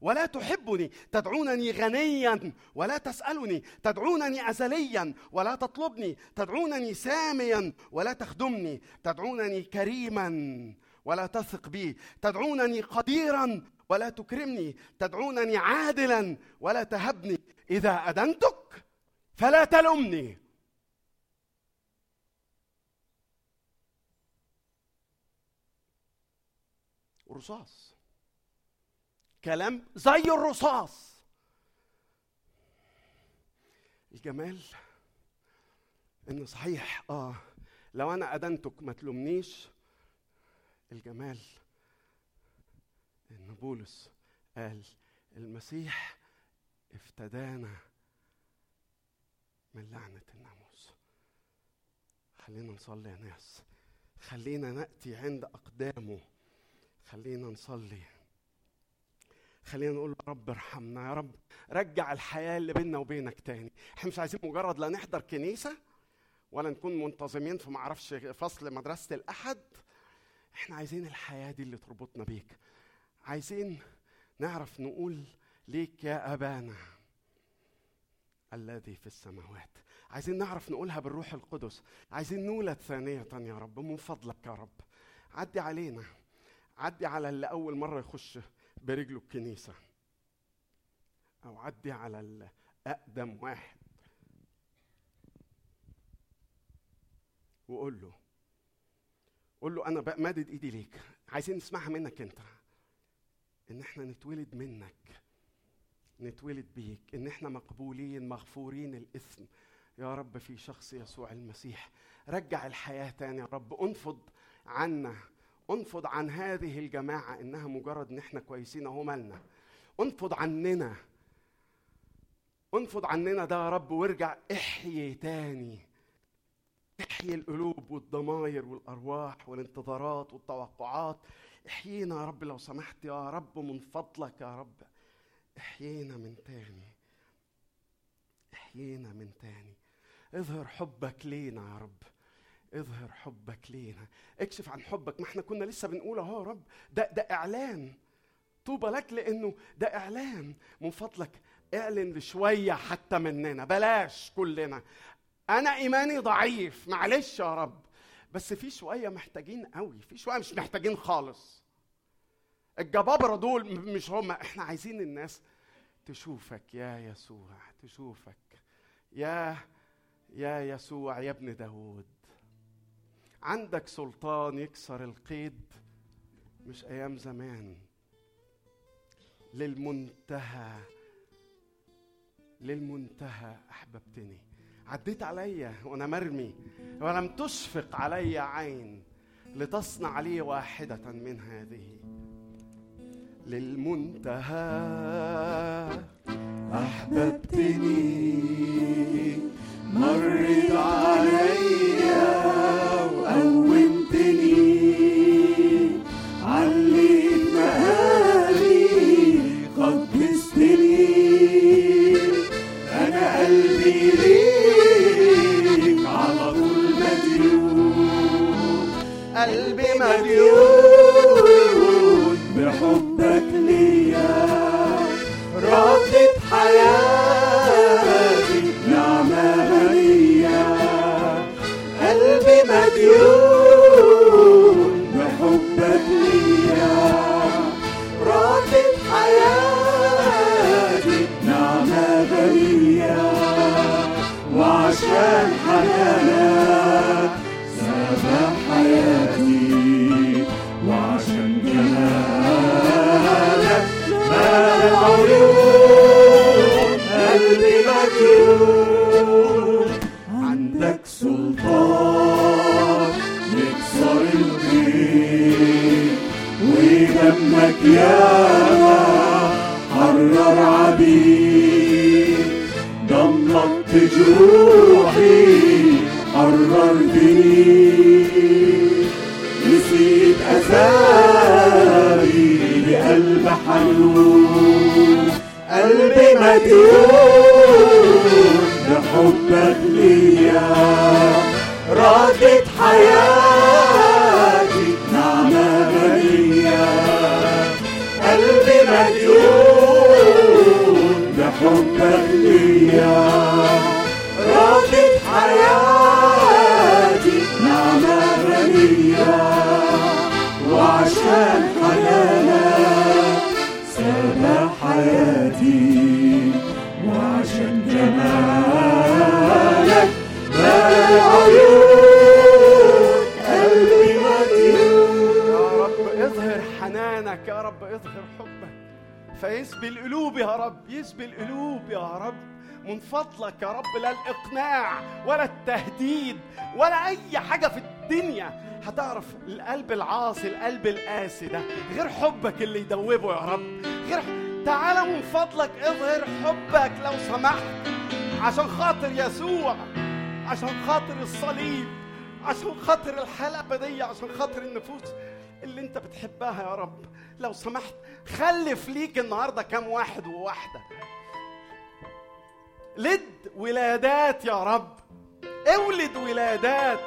E: ولا تحبني. تدعونني غنيا ولا تسألني. تدعونني أزليا ولا تطلبني. تدعونني ساميا ولا تخدمني. تدعونني كريما ولا تثق بي. تدعونني قديرا ولا تكرمني تدعونني عادلا ولا تهبني. إذا ادنتك فلا تلمني رصاص. كلام زي الرصاص. الجمال ان صحيح. آه لو أنا ادنتك ما تلومنيش. الجمال إن بولس قال المسيح افتدانا من لعنة الناموس. خلينا نصلي يا ناس. خلينا نأتي عند أقدامه. خلينا نصلي. خلينا نقول يا رب ارحمنا. يا رب رجع الحياة اللي بيننا وبينك تاني. إحنا مش عايزين مجرد لا نحضر كنيسة ولا نكون منتظمين في معرفش فصل مدرسة الأحد. إحنا عايزين الحياة دي اللي تربطنا بيك. عايزين نعرف نقول ليك يا أبانا الذي في السماوات. عايزين نعرف نقولها بالروح القدس. عايزين نولد ثانية يا رب. من فضلك يا رب. عدي علينا. عدي على اللي أول مرة يخش برجله الكنيسة. أو عدي على الأقدم واحد. وقول له. قول له أنا مادد إيدي ليك. عايزين نسمعها منك أنت. إن إحنا نتولد منك نتولد بيك إن إحنا مقبولين مغفورين الإثم. يا رب في شخص يسوع المسيح رجع الحياة تاني يا رب. أنفض عنا أنفض عن هذه الجماعة إنها مجرد إن إحنا كويسين أهو مالنا. أنفض عننا أنفض عننا ده يا رب وارجع احيي تاني. احيي القلوب والضماير والأرواح والانتظارات والتوقعات. احيينا يا رب لو سمحت يا رب من فضلك يا رب. احيينا من تاني. احيينا من تاني. اظهر حبك لينا يا رب. اظهر حبك لينا. اكشف عن حبك. ما إحنا كنا لسه بنقول اهو يا رب. ده ده اعلان. طوبى لك لأنه ده اعلان. من فضلك اعلن لشوية حتى مننا. بلاش كلنا. أنا ايماني ضعيف. معلش يا رب. بس في شوية محتاجين قوي في شوية مش محتاجين خالص. الجبابرة دول مش هم إحنا عايزين الناس تشوفك يا يسوع تشوفك. يا يا يسوع يا ابن داود عندك سلطان يكسر القيد مش أيام زمان. للمنتهى للمنتهى أحببتني. عديت عليا وأنا مرمي ولم تشفق علي عين لتصنع لي واحدة من هذه. للمنتهى
B: أحببتني مرت عليا وقومتني قلبي مديون. حرر عبيد جروحي نسيت أسامي بقلب حنون مديون ليا ردت حياتي
E: فيسبي القلوب يا رب يسبي القلوب يا رب. من فضلك يا رب لا الإقناع ولا التهديد ولا أي حاجة في الدنيا. هتعرف القلب العاصي القلب القاسي ده غير حبك اللي يدوبه يا رب. غير تعالى من فضلك اظهر حبك لو سمحت. عشان خاطر يسوع عشان خاطر الصليب عشان خاطر الحلقة الأبدية عشان خاطر النفوس. اللي انت بتحبها يا رب. لو سمحت خلف ليك النهارده كام واحد وواحدة. لد ولادات يا رب. اولد ولادات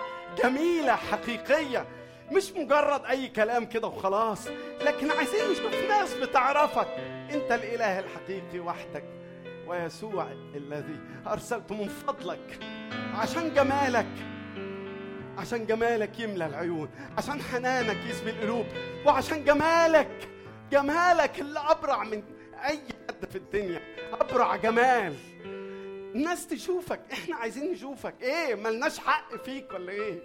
E: جميلة حقيقية. مش مجرد أي كلام كده وخلاص لكن عايزين نشوف ناس بتعرفك. أنت الإله الحقيقي وحدك ويسوع الذي أرسلته من فضلك عشان جمالك. عشان جمالك يملى العيون عشان حنانك يسبي القلوب وعشان جمالك جمالك اللي أبرع من أي حد في الدنيا أبرع جمال. الناس تشوفك إحنا عايزين نشوفك. إيه ملناش حق فيك ولا إيه؟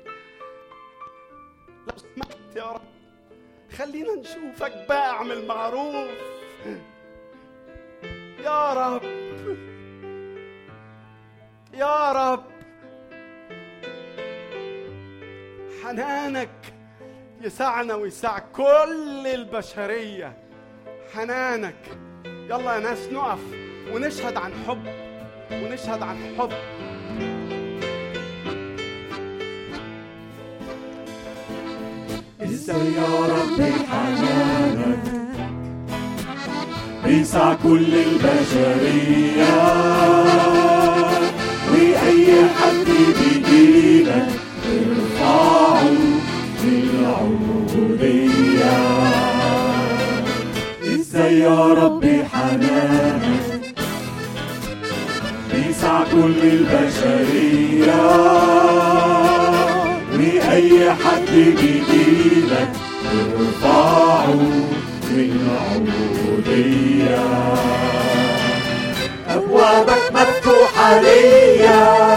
E: لو سمحت يا رب خلينا نشوفك بقى أعمل معروف. يا رب يا رب. حنانك يسعنا ويسع كل البشرية. حنانك. يلا يا ناس نقف ونشهد عن حب ونشهد عن حب.
B: إزاي يا رب حنانك بيسع كل البشرية. وأي حد بيجيلك يا رب حنانك بيسع كل البشرية وأي حد بيجيلك ترفعه العبودية أبوابك مفتوحة ليا.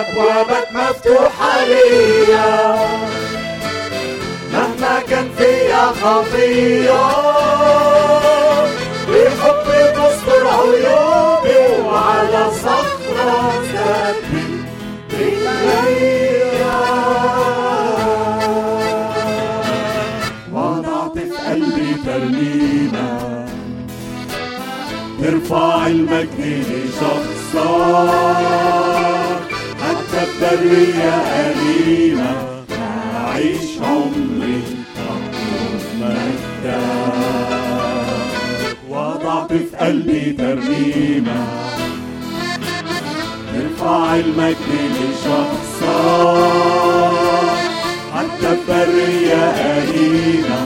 B: أبوابك مفتوحة ليا. مهما كان فيا خطية. بحبي تستر عيوبي وعلى صخرة رجليا وضعت في قلبي ترنيمة. ترفع المجد لشخصك حتى البرية أليمة أعيش عمري أطلب مجدك وضعت في قلبي ترنيمة ترفع المجد لشخصك حتى البرية أليمة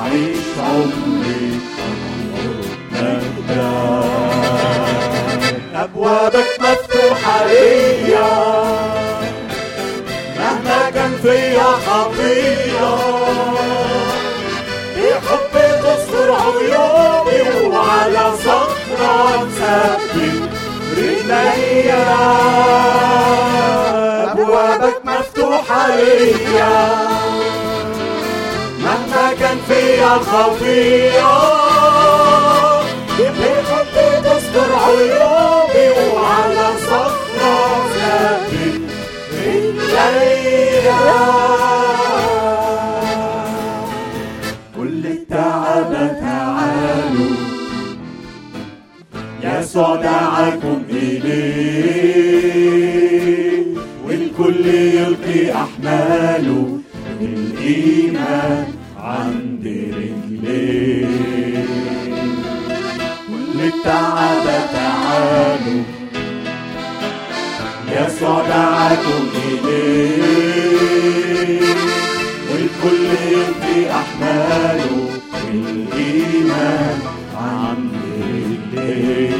B: أعيش عمري مجدك أبوابك مفتوحة ليا مهما كان فيا خطية بحبي تستر عيوبي وعلى صخرة ثبت رجليا أبوابك مفتوحة ليا مهما كان فيا خطية تستر عيوبي وعلى صخرة ثابت رجليا كل التعب تعالوا يسوع دعاكم إليه والكل يلقي أحماله بالإيمان عند رجليه. التعب تعالوا يسوع دعاكم إليه والكل يلقي أحماله بالإيمان عند رجليه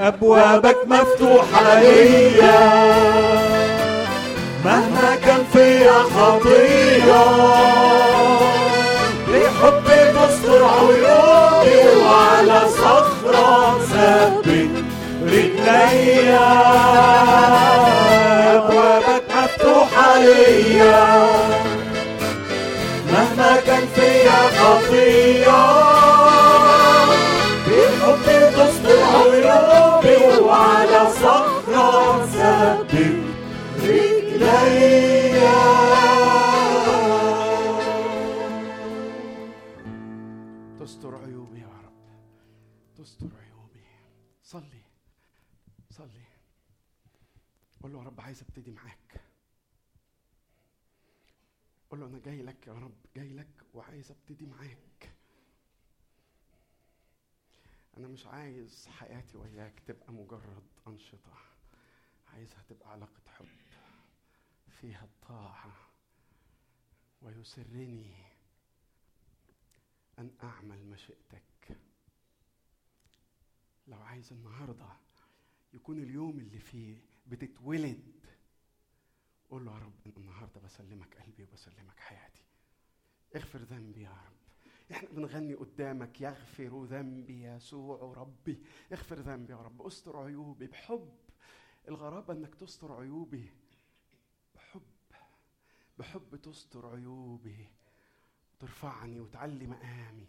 B: أبوابك مفتوحة ليا. مهما كان فيا خطية. لحبي تستر عيوبي وعلى صخرة ثبت رجليا أبوابك مفتوحة ليا مهما كان فيا خطية بحبي تستر عيوبي وعلى صخرة ثبت رجليا
E: رب عايز أبتدي معاك. قول له أنا جاي لك يا رب جاي لك وعايز أبتدي معاك. أنا مش عايز حياتي وياك تبقى مجرد أنشطة. عايزها تبقى علاقة حب. فيها الطاعة. ويسرني أن أعمل مشيئتك لو عايز النهاردة يكون اليوم اللي فيه بتتولد. قول له يا رب أنا النهاردة بسلمك قلبي وبسلمك حياتي. اغفر ذنبي يا رب. إحنا بنغني قدامك يغفر ذنبي يسوع ربي. اغفر ذنبي يا رب. استر عيوبي بحب. الغرابة إنك تستر عيوبي بحب. بحب تستر عيوبي. ترفعني وتعلي مقامي.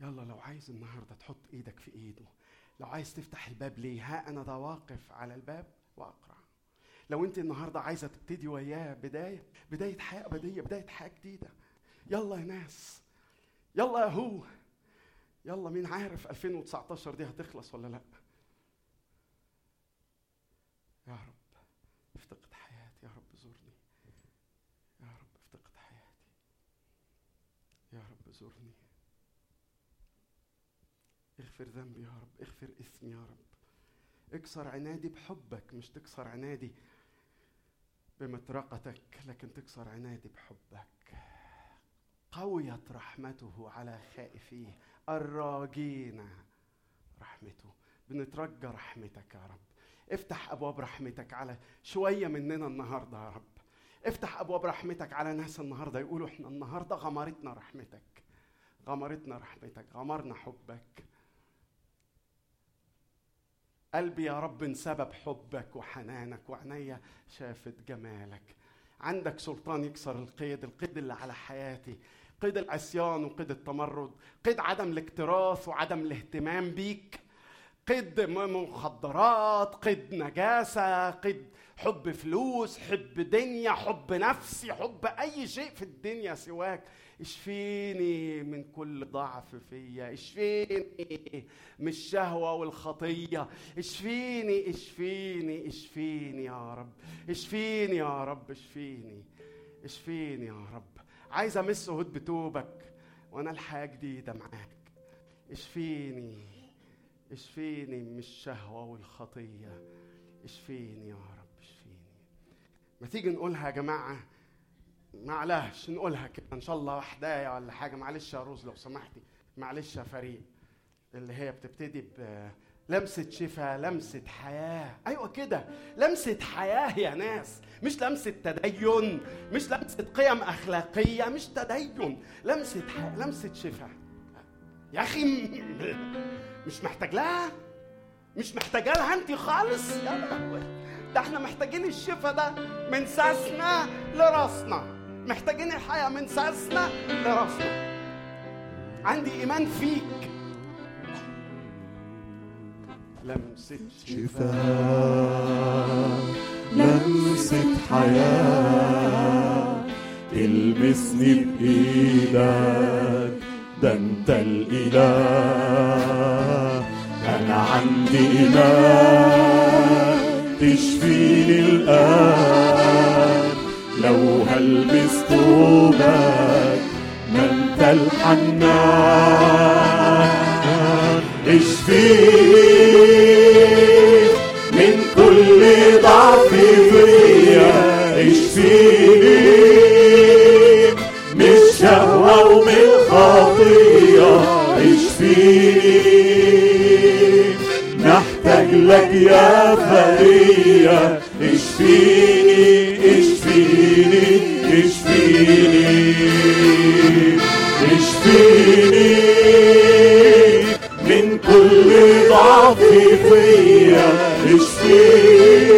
E: يلا لو عايز النهارده تحط إيدك في إيده. لو عايز تفتح الباب ليه؟ ها أنا ده واقف على الباب واقرع لو أنت النهارده عايزة تبتدي وياه بداية بداية حياة أبدية بداية حياة جديدة. يلا يا ناس. يلا يا هو. يلا مين عارف 2019 دي هتخلص ولا لأ؟ يا رب افتقد حياتي. يا رب زورني. يا رب افتقد حياتي. يا رب زورني. اغفر ذنبي يا رب اغفر اثمي يا رب. اكسر عنادي بحبك مش تكسر عنادي بمطرقتك لكن تكسر عنادي بحبك. قويت رحمته على خائفيه. الراجين رحمته. بنترجى رحمتك يا رب. افتح أبواب رحمتك على شوية مننا النهارده يا رب. افتح أبواب رحمتك على ناس النهارده. يقولوا إحنا النهارده غمرتنا رحمتك. غمرتنا رحمتك. غمرنا حبك. قلبي يا رب انسبب حبك وحنانك وعينيا شافت جمالك. عندك سلطان يكسر القيد القيد اللي على حياتي. قيد العصيان وقيد التمرد. قيد عدم الاكتراث وعدم الاهتمام بيك. قيد مخدرات قيد نجاسة قيد حب فلوس حب دنيا حب نفسي حب أي شيء في الدنيا سواك. اشفيني من كل ضعف فيا اشفيني من الشهوة والخطية. اشفيني اشفيني اشفيني يا رب اشفيني يا رب اشفيني اشفيني يا رب. عايز أمس هود بتوبك وأنا الحياة جديدة معاك. اشفيني اشفيني من الشهوة والخطية. اشفيني يا رب اشفيني. ما تيجي نقولها يا جماعة؟ معلش نقولها كده. إن شاء الله وحداية ولا حاجة. معلش يا روز لو سمحتي. معلش يا فريق اللي هي بتبتدي لمسة شفاء لمسة حياة. أيوة كده. لمسة حياة يا ناس. مش لمسة تدين. مش لمسة قيم أخلاقية. مش تدين. لمسة حياة لمسة شفاء يا أخي مش محتاج لها؟ مش محتاجة لها أنت خالص؟ يا ده إحنا محتاجين الشفاء ده من ساسنا لراسنا. محتاجين الحياة من ساسنا لراسنا. عندي إيمان فيك. لمسة شفاء.
B: لمسة حياة. تلمسني بإيدك ده انت الإله. أنا عندي إيمان. تشفيني الآن. لو هلبس ثوبك انت الحنان اشفيني من كل ضعف فيا. اشفيني من الشهوة ومن الخطية. اشفيني نحتاج لك يا فريا اشفيني إشفيني إشفيني إشفيني. من كل ضعف فيا إشفيني.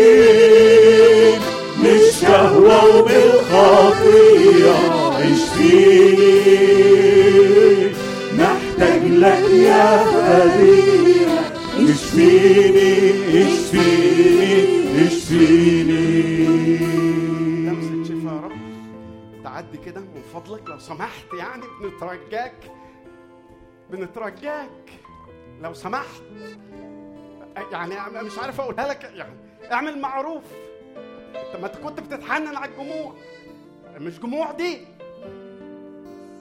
B: من الشهوة ومن الخطية إشفيني. نحتاج لك يا فريا
E: إشفيني إشفيني إشفيني. كده من فضلك لو سمحت يعني بنترجاك. بنترجاك لو سمحت. يعني مش عارف أقولها لك يعني اعمل معروف. أنت ما كنت بتتحنن على الجموع. مش جموع دي.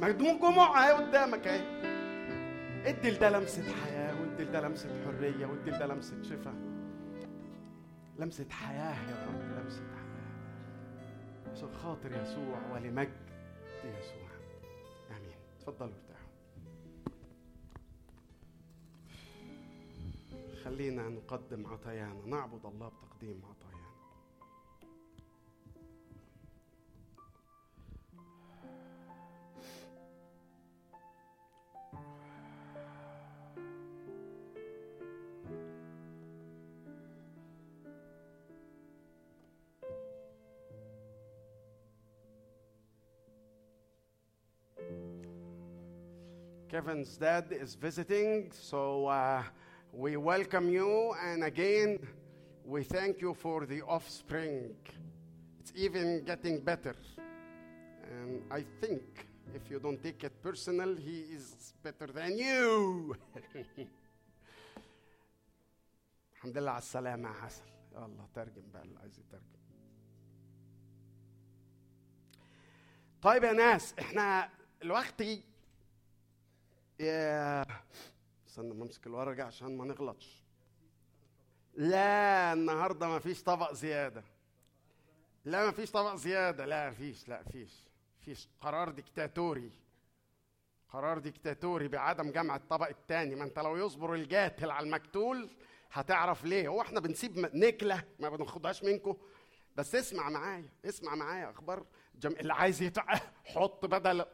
E: دموع جموع أهي قدامك أهي. ادي لده لمسة حياة وادي لده لمسة حرية وادي لده لمسة شفا. لمسة حياة يا رب لمسة حياة. عشان خاطر يسوع ولمجد. امين اتفضلوا ارتاحوا خلينا نقدم عطايانا نعبد الله بتقديم عطايانا. Kevin's dad is visiting, so uh, we welcome you. And again, we thank you for the offspring. It's even getting better. And I think if you don't take it personal, he is better than you. الحمد لله على السلامة يا حسن يلا ترجم بقى اللي عايز يترجم طيب يا ناس احنا الوقت يا استنى ما امسك الورقة عشان ما نغلطش. لا النهارده ما فيش طبق زيادة. لا ما فيش طبق زيادة. لا فيش لا فيش. فيش. قرار ديكتاتوري. قرار ديكتاتوري بعدم جمع الطبق الثاني ما انت لو يصبر الجاتل على المقتول هتعرف ليه؟ هو إحنا بنسيب نكلة ما بناخدهاش منكم بس اسمع معايا اسمع معايا أخبار جم... اللي عايز يتع... حط بدل؟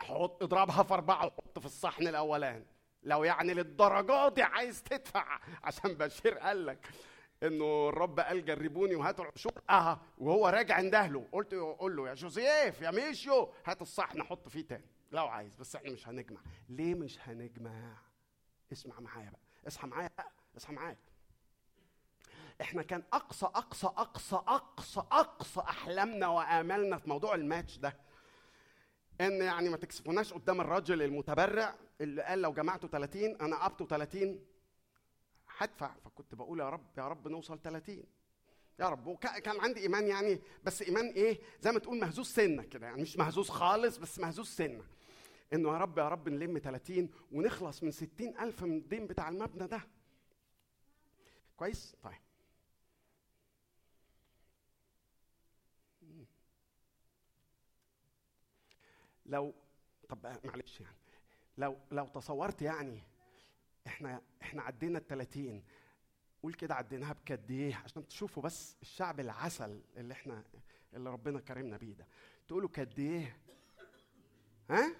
E: حط اضربها في أربعة وحط في الصحن الأولاني. لو يعني للدرجة دي عايز تدفع. عشان بشير قال لك إنه الرب قال جربوني وهاتوا العشور آه وهو راجع اندهله قلت له قول له يا جوزيف يا ميشيو هات الصحن حط فيه تاني. لو عايز بس إحنا مش هنجمع. ليه مش هنجمع؟ اسمع معايا بقى. اصحى معايا بقى. اصحى معايا. إحنا كان أقصى أقصى أقصى أقصى أقصى أحلامنا وآمالنا في موضوع الماتش ده إن يعني ما تكسفوناش قدام الراجل المتبرع اللي قال لو جمعتوا 30 أنا ابتو 30 هدفع. فكنت بقول يا رب يا رب نوصل 30 يا رب. وكان عندي إيمان يعني بس إيمان إيه؟ زي ما تقول مهزوز سنة كده. يعني مش مهزوز خالص بس مهزوز سنة. إنه يا رب يا رب نلم 30 ونخلص من 60 ألف من الدين بتاع المبنى ده. كويس؟ طيب. لو طب معلش يعني لو لو تصورت يعني إحنا إحنا عدينا ال 30 قول كده عديناها بقد إيه؟ عشان تشوفوا بس الشعب العسل اللي إحنا اللي ربنا كرمنا بيه ده. تقولوا قد إيه؟ ها؟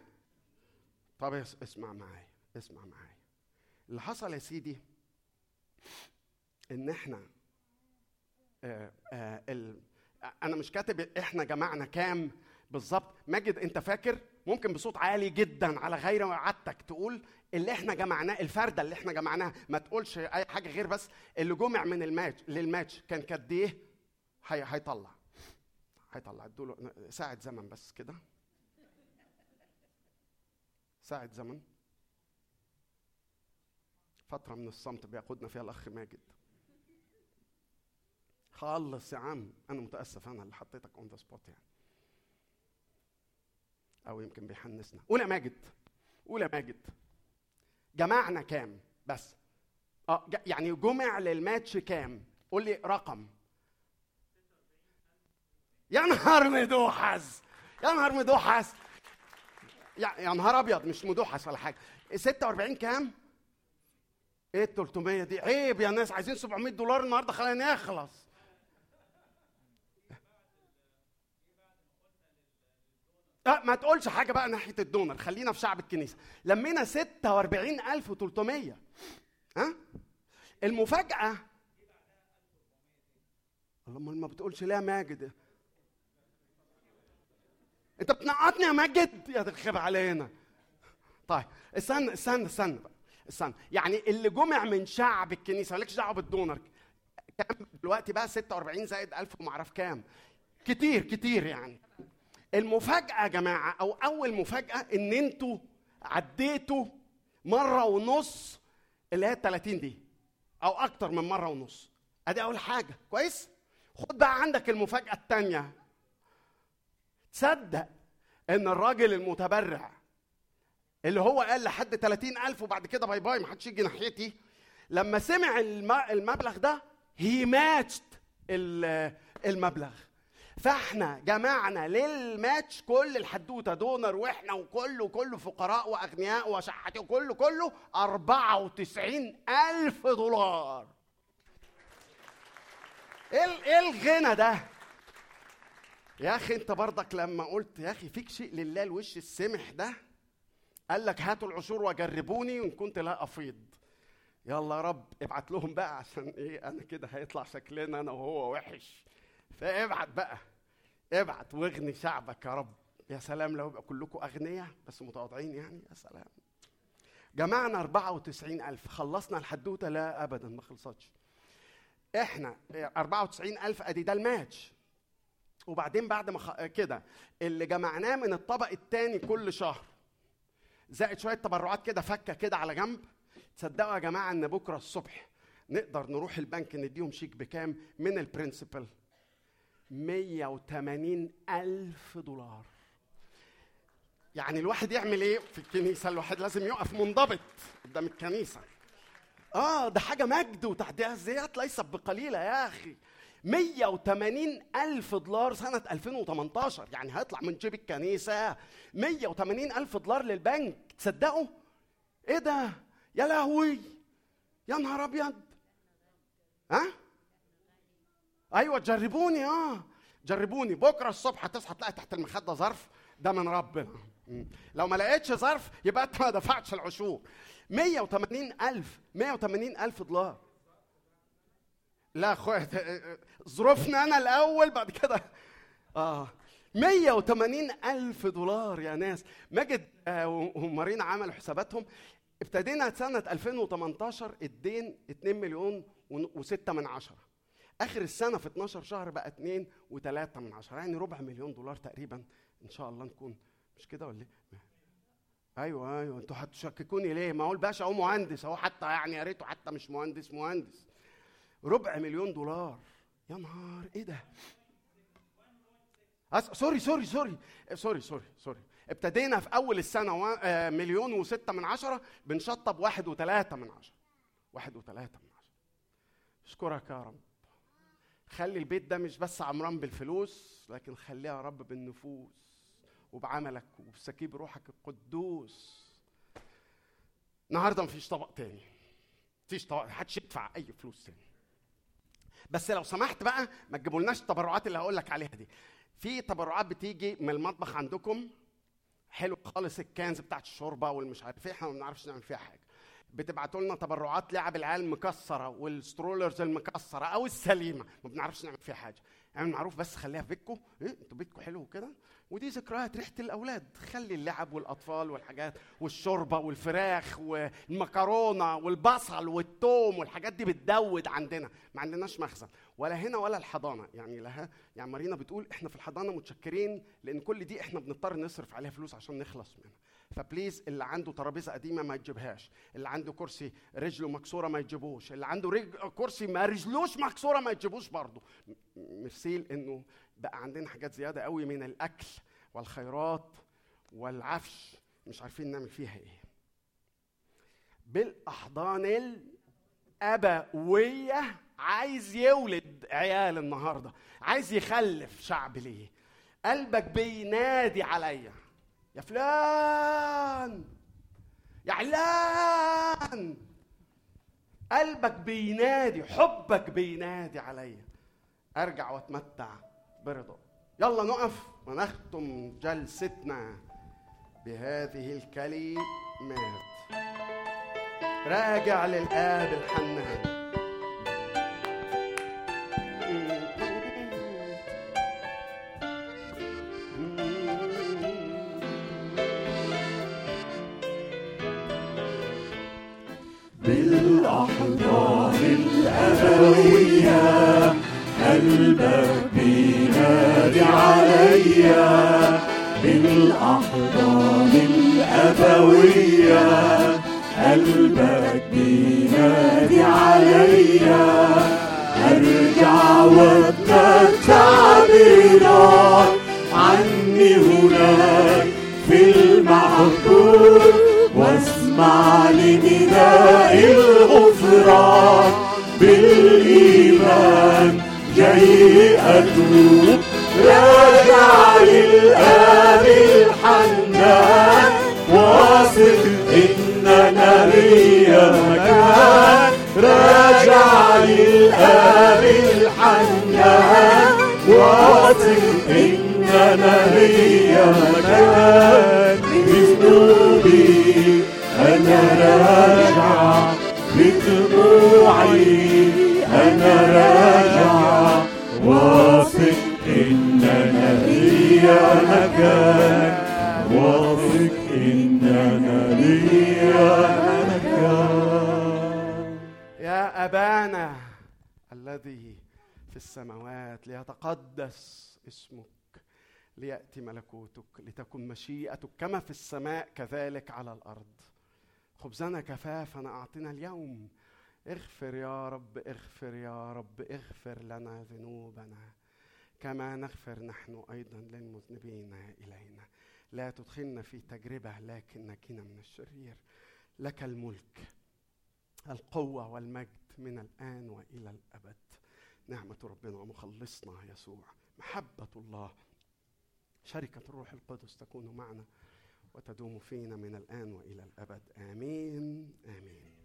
E: طب اس- اسمع معايا اسمع معايا. اللي حصل يا سيدي ان إحنا آه آه ال... أنا مش كاتب إحنا جمعنا كام بالظبط. ماجد انت فاكر؟ ممكن بصوت عالي جدا على غير وعدتك تقول اللي إحنا جمعناه الفردة اللي إحنا جمعناها. ما تقولش أي حاجة غير بس اللي جمع من ال match لل match كان قد إيه؟ هي هيطلع. هيطلع. ادوله ساعة زمن بس كده. ساعة زمن. فترة من الصمت بياخدنا فيها الأخ ماجد. خلص يا عم. أنا متأسف. أنا اللي حطيتك on the spot يعني. أو يمكن بيحنسنا. قول يا ماجد. قول يا ماجد. جمعنا كام؟ بس. آه يعني جمع للماتش كام؟ قول لي رقم. يا نهار مدوحس. يا نهار مدوحس. يا نهار أبيض مش مدوحس ولا حاجة. 46 كام؟ إيه ال 300 دي. عيب يا ناس عايزين 700 دولار النهارده خلينا نخلص. لا ما تقولش حاجة بقى ناحية الدونر خلينا في شعب الكنيسة. لمينا 46300 ها؟ المفاجأة الله أمال ما بتقولش ليه ماجد. أنت بتنقطني يا ماجد؟ يا تخرب علينا. طيب استنى استنى استنى بقى استنى. يعني اللي جمع من شعب الكنيسة مالكش دعوة بالدونر. كام دلوقتي بقى 46 زائد 1000 وما اعرف كام؟ كتير كتير يعني. المفاجأة يا جماعة أو أول مفاجأة إن أنتوا عديتوا مرة ونص اللي هي ال 30 دي أو أكتر من مرة ونص. أدي أول حاجة كويس؟ خد بقى عندك المفاجأة الثانية تصدق إن الراجل المتبرع اللي هو قال لحد 30000 وبعد كده باي باي ما حدش يجي ناحيتي لما سمع الم- المبلغ ده هي ماتشت المبلغ. فاحنا جمعنا للماتش كل الحدوتة دونر وإحنا وكله كله فقراء وأغنياء وشحاتين وكله كله 94 ألف دولار. ال- إيه الغنى ده؟ يا أخي أنت برضك لما قلت يا أخي فيك شيء لله الوش السمح ده؟ قال لك هاتوا العشور وجربوني وإن كنت لا أفيض. يلا يا رب ابعت لهم بقى عشان إيه أنا كده هيطلع شكلنا أنا وهو وحش. فابعت بقى. ابعت واغني شعبك يا رب. يا سلام لو يبقى كلكم اغنياء بس متواضعين يعني. يا سلام. جمعنا 94 ألف. خلصنا الحدوتة. لا أبدا ما خلصتش. إحنا 94 ألف أدي ده الماتش. وبعدين بعد ما خ... كده اللي جمعناه من الطبق الثاني كل شهر. زائد شوية تبرعات كده فكة كده على جنب. تصدقوا يا جماعة إن بكرة الصبح نقدر نروح البنك نديهم شيك بكام؟ من البرنسبل. 180 ألف دولار. يعني الواحد يعمل إيه في الكنيسة؟ الواحد لازم يقف منضبط قدام الكنيسة. آه ده حاجة مجد وتحديات ليست بقليلة يا أخي. 180 ألف دولار سنة 2018 يعني هيطلع من جيب الكنيسة 180 ألف دولار للبنك. تصدقوا؟ إيه ده؟ يا لهوي! يا نهار أبيض! ها؟ أيوة جربوني آه. جربوني. بكرة الصبح هتصحى تلاقي تحت المخدة ظرف ده من ربنا. لو ما لقيتش ظرف يبقى أنت ما دفعتش العشور. 180 ألف 180 ألف دولار. لا اخويا ظروفنا أنا الأول بعد كده. آه. 180 ألف دولار يا ناس. ماجد آه ومارينا عملوا حساباتهم. ابتدينا سنة 2018 الدين 2 مليون و6 من عشرة. آخر السنة في 12 شهر بقى 2 و3 من عشرة. يعني ربع مليون دولار تقريبا. إن شاء الله نكون. مش كده ولا إيه؟ أيوه أيوه. أنتوا هتشككوني ليه؟ ما هو الباشا هو مهندس هو حتى يعني يا ريته حتى مش مهندس مهندس. ربع مليون دولار. يا نهار! إيه ده؟ أس... sorry sorry sorry. sorry sorry sorry. ابتدينا في أول السنة و... آه مليون وستة من عشرة. بنشطب واحد وثلاثة من عشرة. واحد وثلاثة من عشرة. أشكرك يا رب. خلي البيت ده مش بس عمران بالفلوس لكن خليها يا رب بالنفوس وبعملك وبسكيب روحك القدوس. النهارده مفيش طبق تاني مفيش طبق محدش يدفع أي فلوس تاني. بس لو سمحت بقى ما تجيبولناش التبرعات اللي هقول لك عليها دي. في تبرعات بتيجي من المطبخ عندكم حلو خالص الكنز بتاعت الشوربة والمش عارف إيه إحنا ما بنعرفش نعمل فيها حاجة. بتبعتوا لنا تبرعات لعب العيال المكسرة والسترولرز المكسرة أو السليمة. ما بنعرفش نعمل فيها حاجة. اعمل معروف بس خليها في بيتكم إيه؟ أنتوا بيتكم حلو كده ودي ذكريات ريحة الأولاد. خلي اللعب والأطفال والحاجات والشوربة والفراخ والمكرونة والبصل والثوم والحاجات دي بتدود عندنا. ما عندناش مخزن. ولا هنا ولا الحضانة. يعني لها يعني مارينا بتقول إحنا في الحضانة متشكرين لأن كل دي إحنا بنضطر نصرف عليها فلوس عشان نخلص منها. فبليز اللي عنده ترابيزة قديمة ما يجيبهاش. اللي عنده كرسي رجله مكسورة ما يجيبوش. اللي عنده رج... كرسي ما رجلوش مكسورة ما يجيبوش برضه. م- مثيل إنه بقى عندنا حاجات زيادة قوي من الأكل والخيرات والعفش. مش عارفين نعمل فيها إيه. بالأحضان الأبوية عايز يولد عيال النهارده. عايز يخلف شعب ليه. قلبك بينادي عليا. يا فلان يا علان قلبك بينادي حبك بينادي عليا. أرجع وأتمتع برضا. يلا نقف ونختم جلستنا بهذه الكلمات. راجع للآب الحنان.
B: بالأحضان الأبوية قلبك بينادي عليا أرجع واتمتع بنار عني هناك في المحبوب واسمع لنداء الغفران بالإيمان جاي أتوب راجع للآب واثق إن أنا ليا مكان راجع للآب الحنان. واثق إن أنا ليا مكان بذنوبي أنا راجع بدموعي أنا راجع واثق إن أنا ليا مكان
E: الذي في السماوات ليتقدس اسمك ليأتي ملكوتك لتكن مشيئتك كما في السماء كذلك على الأرض. خبزنا كفافنا أعطنا اليوم. اغفر يا رب اغفر يا رب اغفر لنا ذنوبنا. كما نغفر نحن أيضا للمذنبين إلينا. لا تدخلنا في تجربة لكن من الشرير. لك الملك القوة والمجد من الآن وإلى الأبد. نعمة ربنا ومخلصنا يسوع. محبة الله. شركة الروح القدس تكون معنا وتدوم فينا من الآن وإلى الأبد. آمين. آمين.